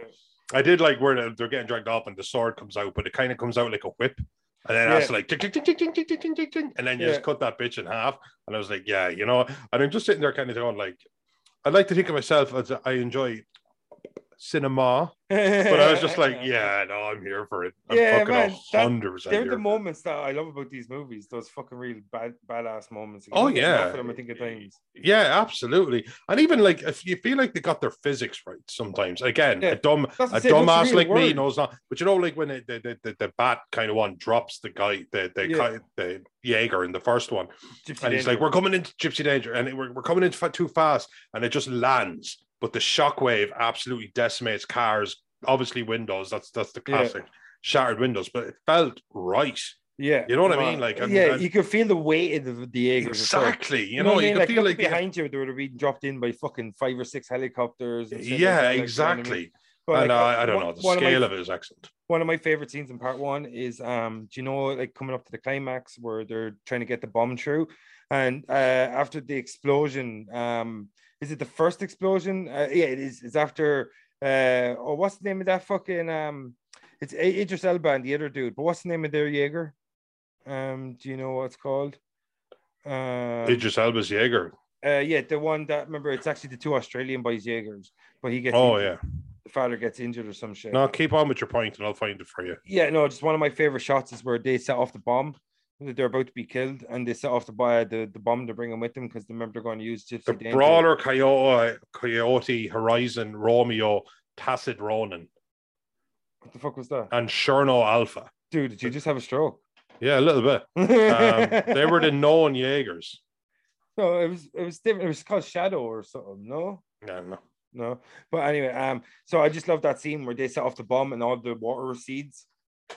I did like where they're- getting dragged up and the sword comes out, but it kind of comes out like a whip. And then that's Yeah. like tick, tick, tick, tick, tick, tick, tick, tick, and then you just cut that bitch in half. And I was like, yeah, you know, and I'm just sitting there kind of going like, I'd like to think of myself as I enjoy cinema, but I was just like, <laughs> yeah, no, I'm here for it. I'm Yeah, fucking man, that-. They're the moments that I love about these movies. Those fucking real bad, badass moments. You Oh, yeah. them, I think at times. Yeah, absolutely. And even like if you feel like they got their physics right sometimes. Again, Yeah, a dumb That's a the same, what's dumbass like me knows not. But you know, like when the, the the the bat kind of one drops the guy, the the Yeah. the Jaeger in the first one, Gypsy and he's Danger. like, "We're coming into Gypsy Danger, and we're, we're coming in too fast," and it just lands. But the shockwave absolutely decimates cars. Obviously, windows. That's that's the Yeah. classic shattered windows. But it felt right. yeah, You know what I mean? Like, and- yeah, and- you can feel the weight of the, the Jaegers. as well. Exactly. You, You, know, I you mean? can like, feel like behind you, they would have been dropped in by fucking five or six helicopters. and shit like yeah, you know I mean? exactly. But, and like, uh, I don't one- know. The one of my scale of it is excellent. one of my favorite scenes in part one is um do you know like coming up to the climax where they're trying to get the bomb through and uh after the explosion um is it the first explosion uh, yeah it is it's after uh oh what's the name of that fucking um it's Idris Elba and the other dude but what's the name of their Jaeger um do you know what it's called um, Idris Elba's Jaeger. uh yeah the one that remember it's actually the two Australian boys Jaegers but he gets Oh injured. yeah. the father gets injured or some shit No, keep on with your point, and I'll find it for you. yeah, no, just one of my favorite shots is where they set off the bomb. They're about to be killed, and they set off the bo- the, the bomb to bring bringing with them because they remember they're going to use Gypsy The Danger. Brawler, Coyote, Coyote, Horizon, Romeo, Tacit Ronin, What the fuck was that, and Cherno Alpha. dude? Did you just have a stroke? Yeah, a little bit. Um, <laughs> they were the known Jaegers. no, it was it was different. It was called Shadow or something. No, Yeah, no. no. But anyway, um, so I just love that scene where they set off the bomb and all the water recedes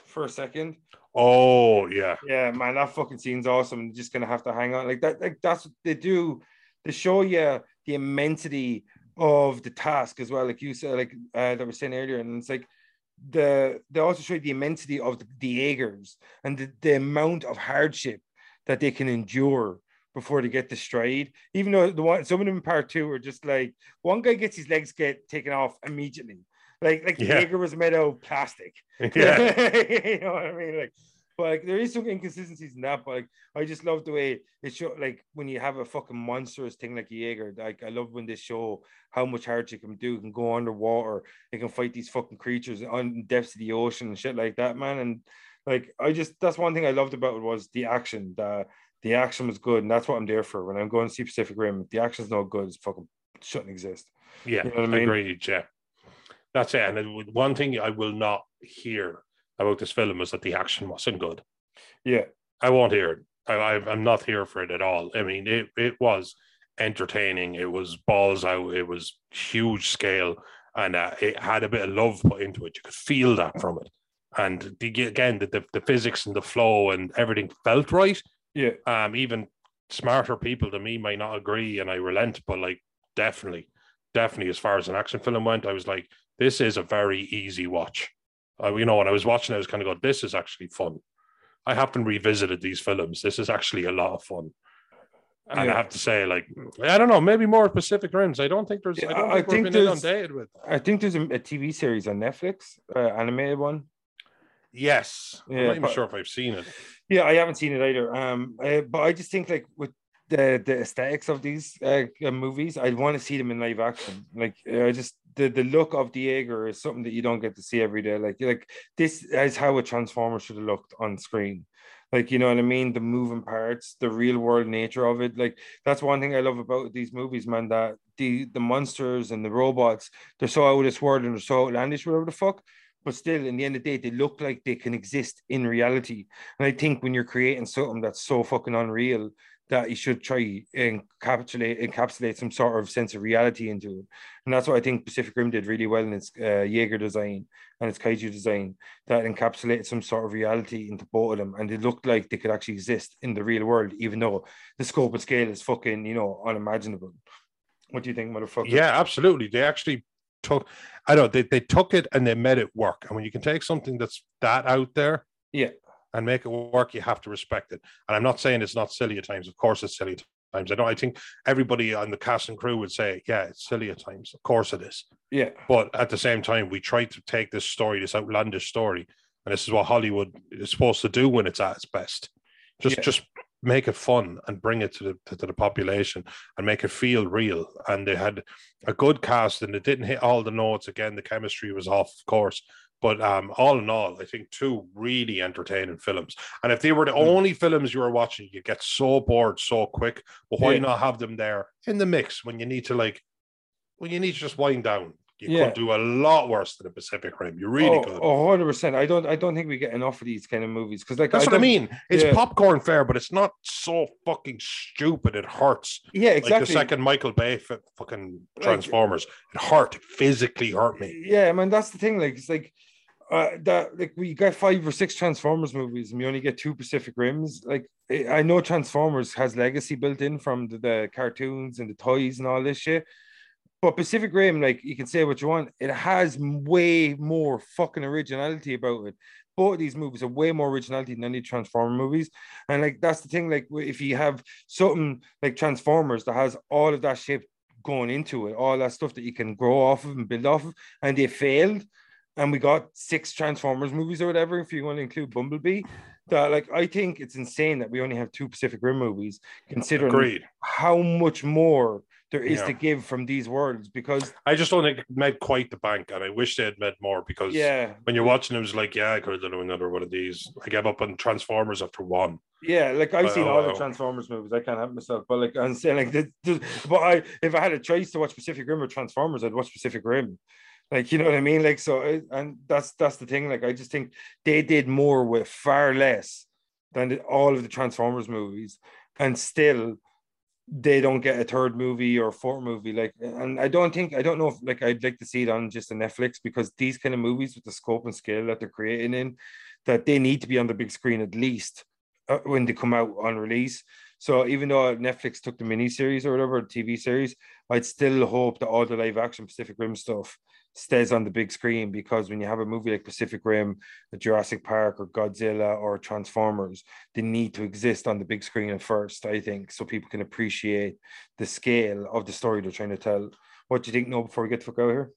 for a second. Oh yeah, Yeah, man, that fucking scene's awesome. Just gonna have to hang on like that. Like that's what they do. They show you the immensity of the task as well, like you said, like uh, that was saying earlier, and it's like the they also show you the immensity of the, the Jaegers and the, the amount of hardship that they can endure before they get the stride. Even though the one some of them in part two are just like one guy gets his legs get taken off immediately. Like like Yeah. Jaeger was made out of plastic. <laughs> <laughs> yeah. you know what I mean? Like, but like there is some inconsistencies in that, but like I just love the way it show like when you have a fucking monstrous thing like Jaeger, like I love when they show how much hardship it can do, it can go underwater, it can fight these fucking creatures on depths of the ocean and shit like that, man. And like I just that's one thing I loved about it was the action. The the action was good, and that's what I'm there for. When I'm going to see Pacific Rim, the action's not good, it's fucking shouldn't exist. Yeah, You know I mean? agreed. Yeah, that's it. And it- one thing I will not hear about this film is that the action wasn't good. Yeah, I won't hear it. I, I'm not here for it at all. I mean, it it was entertaining. It was balls out. It was huge scale, and uh, it had a bit of love put into it. You could feel that from it. And the, again, the, the the physics and the flow and everything felt right. yeah, um even smarter people than me might not agree and i relent but like definitely definitely as far as an action film went i was like this is a very easy watch. Uh, you know when i was watching i was kind of going this is actually fun. I haven't revisited these films. This is actually a lot of fun. And i have to say like i don't know maybe more pacific rims. I don't think there's Yeah, i don't I think, think we've been there's- inundated with I think there's a, a TV series on Netflix, uh, animated one. yes. I'm not even but- sure if i've seen it. Yeah, I haven't seen it either. Um, uh, but I just think like with the the aesthetics of these uh, movies, I want to see them in live action. Like I just the the look of the is something that you don't get to see every day. Like like this is how a transformer should have looked on screen. Like you know what I mean, the moving parts, the real world nature of it. Like that's one thing I love about these movies, man. That the the monsters and the robots, they're so out of this world and they're so outlandish, whatever the fuck. But still, in the end of the day, they look like they can exist in reality. And I think when you're creating something that's so fucking unreal, that you should try and encapsulate encapsulate some sort of sense of reality into it. And that's what I think Pacific Rim did really well in its uh, Jaeger design and its kaiju design that encapsulated some sort of reality into both of them. And it looked like they could actually exist in the real world, even though the scope and scale is fucking, you know, unimaginable. What do you think, motherfucker? Yeah, absolutely. They actually took, I don't know, they, they took it and they made it work. And when you can take something that's that out there Yeah. And make it work, you have to respect it. And I'm not saying it's not silly at times. Of course, it's silly at times. I don't. I think everybody on the cast and crew would say, yeah, it's silly at times. Of course it is. Yeah. But at the same time, we tried to take this story, this outlandish story, and this is what Hollywood is supposed to do when it's at its best. Just, Yeah. just make it fun and bring it to the to, to the population and make it feel real. And they had a good cast, and it didn't hit all the notes. Again, the chemistry was off, of course. But um, all in all, I think two really entertaining films. And if they were the Mm. only films you were watching, you get so bored so quick. But why Yeah. not have them there in the mix when you need to like when you need to just wind down? You Yeah. could do a lot worse than the Pacific Rim. You really oh, could. oh, 100%. I don't I don't think we get enough of these kind of movies because like That's what I mean. It's yeah. popcorn fare, but it's not so fucking stupid. It hurts. Yeah, Like exactly. the second Michael Bay fi- fucking Like- Transformers, it hurt. It physically hurt me. Yeah, I mean that's the thing. Like, it's like uh, that. Like, we got five or six Transformers movies, and we only get two Pacific Rims. Like, I know Transformers has legacy built in from the, the cartoons and the toys and all this shit. But Pacific Rim, like, you can say what you want, it has way more fucking originality about it. Both of these movies have way more originality than any Transformer movies. And like that's the thing, like if you have something like Transformers that has all of that shit going into it, all that stuff that you can grow off of and build off of, and they failed, and we got six Transformers movies or whatever, if you want to include Bumblebee. That like I think it's insane that we only have two Pacific Rim movies, considering Agreed. how much more there is Yeah. to give from these worlds. Because I just don't think it made quite the bank, and I wish they had made more because yeah, when you're watching, it was like, yeah, I could have done another one of these. I gave up on Transformers after one. Yeah, like I've But, seen oh, all the. Transformers movies. I can't help myself, but like I'm saying, like, but I if I had a choice to watch Pacific Rim or Transformers, I'd watch Pacific Rim. Like you know what I mean? Like so, and that's that's the thing. Like I just think they did more with far less than all of the Transformers movies, and still they don't get a third movie or fourth movie. Like, and I don't think I don't know if like I'd like to see it on just a Netflix because these kind of movies with the scope and scale that they're creating in, that they need to be on the big screen at least uh, when they come out on release. So even though Netflix took the mini series or whatever TV series, I'd still hope that all the live action Pacific Rim stuff stays on the big screen because when you have a movie like Pacific Rim, the Jurassic Park, or Godzilla, or Transformers, they need to exist on the big screen at first, I think, so people can appreciate the scale of the story they're trying to tell. What do you think, no, before we get to fuck out here?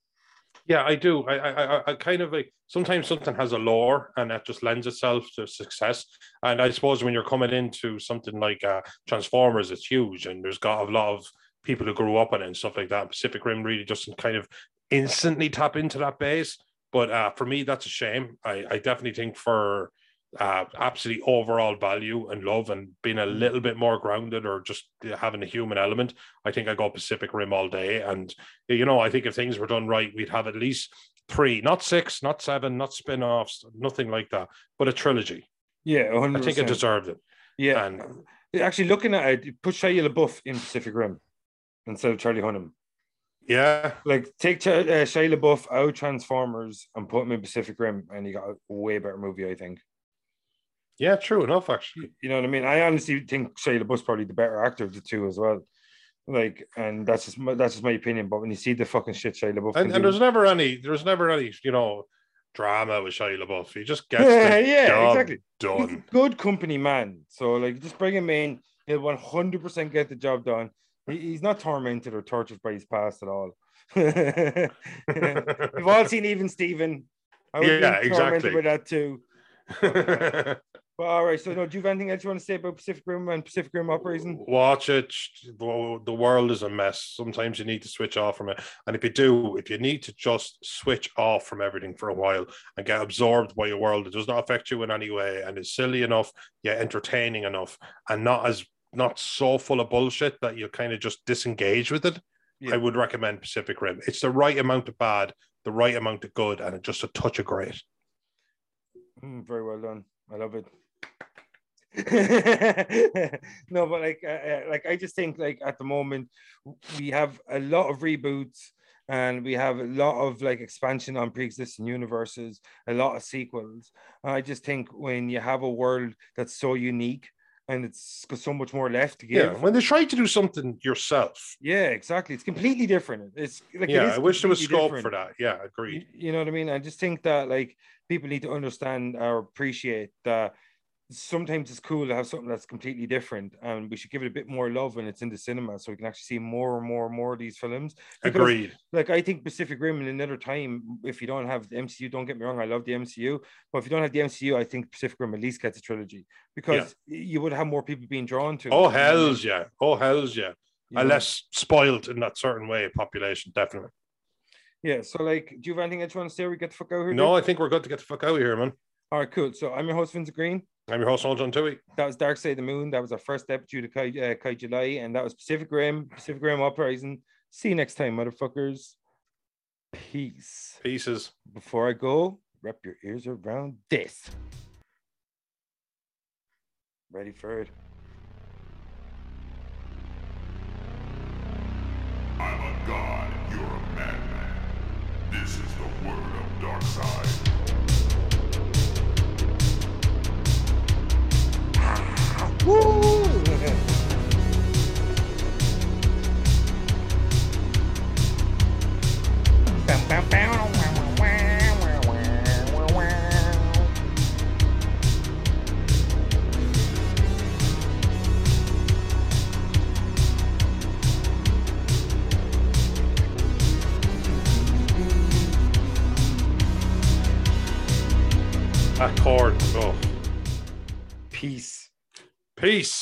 Yeah, I do. I, I, I kind of like sometimes something has a lore and that just lends itself to success. And I suppose when you're coming into something like uh, Transformers, it's huge and there's got a lot of people who grew up on it and stuff like that. Pacific Rim really doesn't kind of instantly tap into that base. But uh, for me, that's a shame. I, I definitely think for uh, absolutely overall value and love and being a mm. little bit more grounded or just having a human element, I think I go Pacific Rim all day. And, you know, I think if things were done right, we'd have at least three, not six, not seven, not spin offs, nothing like that, but a trilogy. Yeah, 100%. I think it deserved it. Yeah. And, Actually, looking at it, put Shia LaBeouf in Pacific Rim instead of Charlie Hunnam. Yeah. Like take Ch- uh, Shia LaBeouf out Transformers and put him in Pacific Rim, and you got a way better movie, I think. Yeah, true enough, actually. You know what I mean? I honestly think Shia LaBeouf's probably the better actor of the two as well. Like, and that's just my, that's just my opinion. But when you see the fucking shit Shia LaBeouf, and, and there's never any, there's never any, you know, drama with Shia LaBeouf. He just gets yeah, yeah, exactly. done. good company man. So like, just bring him in. He'll 100 percent get the job done he's not tormented or tortured by his past at all. <laughs> We've all <laughs> seen even Steven. I yeah, exactly. with that too. <laughs> but all right, so no, do you have anything else you want to say about Pacific Rim and Pacific Rim Uprising? Watch it. The world is a mess. Sometimes you need to switch off from it. And if you do, if you need to just switch off from everything for a while and get absorbed by your world, it does not affect you in any way and is silly enough, yet entertaining enough, and not as not so full of bullshit that you kind of just disengage with it, yeah. I would recommend Pacific Rim. It's the right amount of bad, the right amount of good, and just a touch of great. Mm, very well done. I love it. <laughs> no, but like, uh, uh, like I just think like at the moment we have a lot of reboots and we have a lot of like expansion on pre-existing universes, a lot of sequels. I just think when you have a world that's so unique and it's got so much more left to give. Yeah, when they try to do something yourself. Yeah, exactly. It's completely different. It's like yeah, I wish there was scope different. for that. Yeah, agreed. You, you know what I mean? I just think that like people need to understand or appreciate that sometimes it's cool to have something that's completely different and we should give it a bit more love when it's in the cinema so we can actually see more and more and more of these films because, agreed like i think pacific rim in another time if you don't have the mcu don't get me wrong i love the mcu but if you don't have the mcu i think pacific rim at least gets a trilogy because yeah. you would have more people being drawn to it. oh hells yeah oh hells yeah you unless know? spoiled in that certain way population definitely yeah so like do you have anything else you want to say we get the fuck out here no dude? i think we're good to get the fuck out of here man all right cool so i'm your host Vincent Green I'm your host, John Tui. That was Dark Side of the Moon. That was our first episode of Kai, uh, Kai July, and that was Pacific Rim, Pacific Rim Uprising. See you next time, motherfuckers. Peace. Pieces. Before I go, wrap your ears around this. Ready for it? I'm a god, you're a madman. This is the word of Darkseid. Woo! Peace.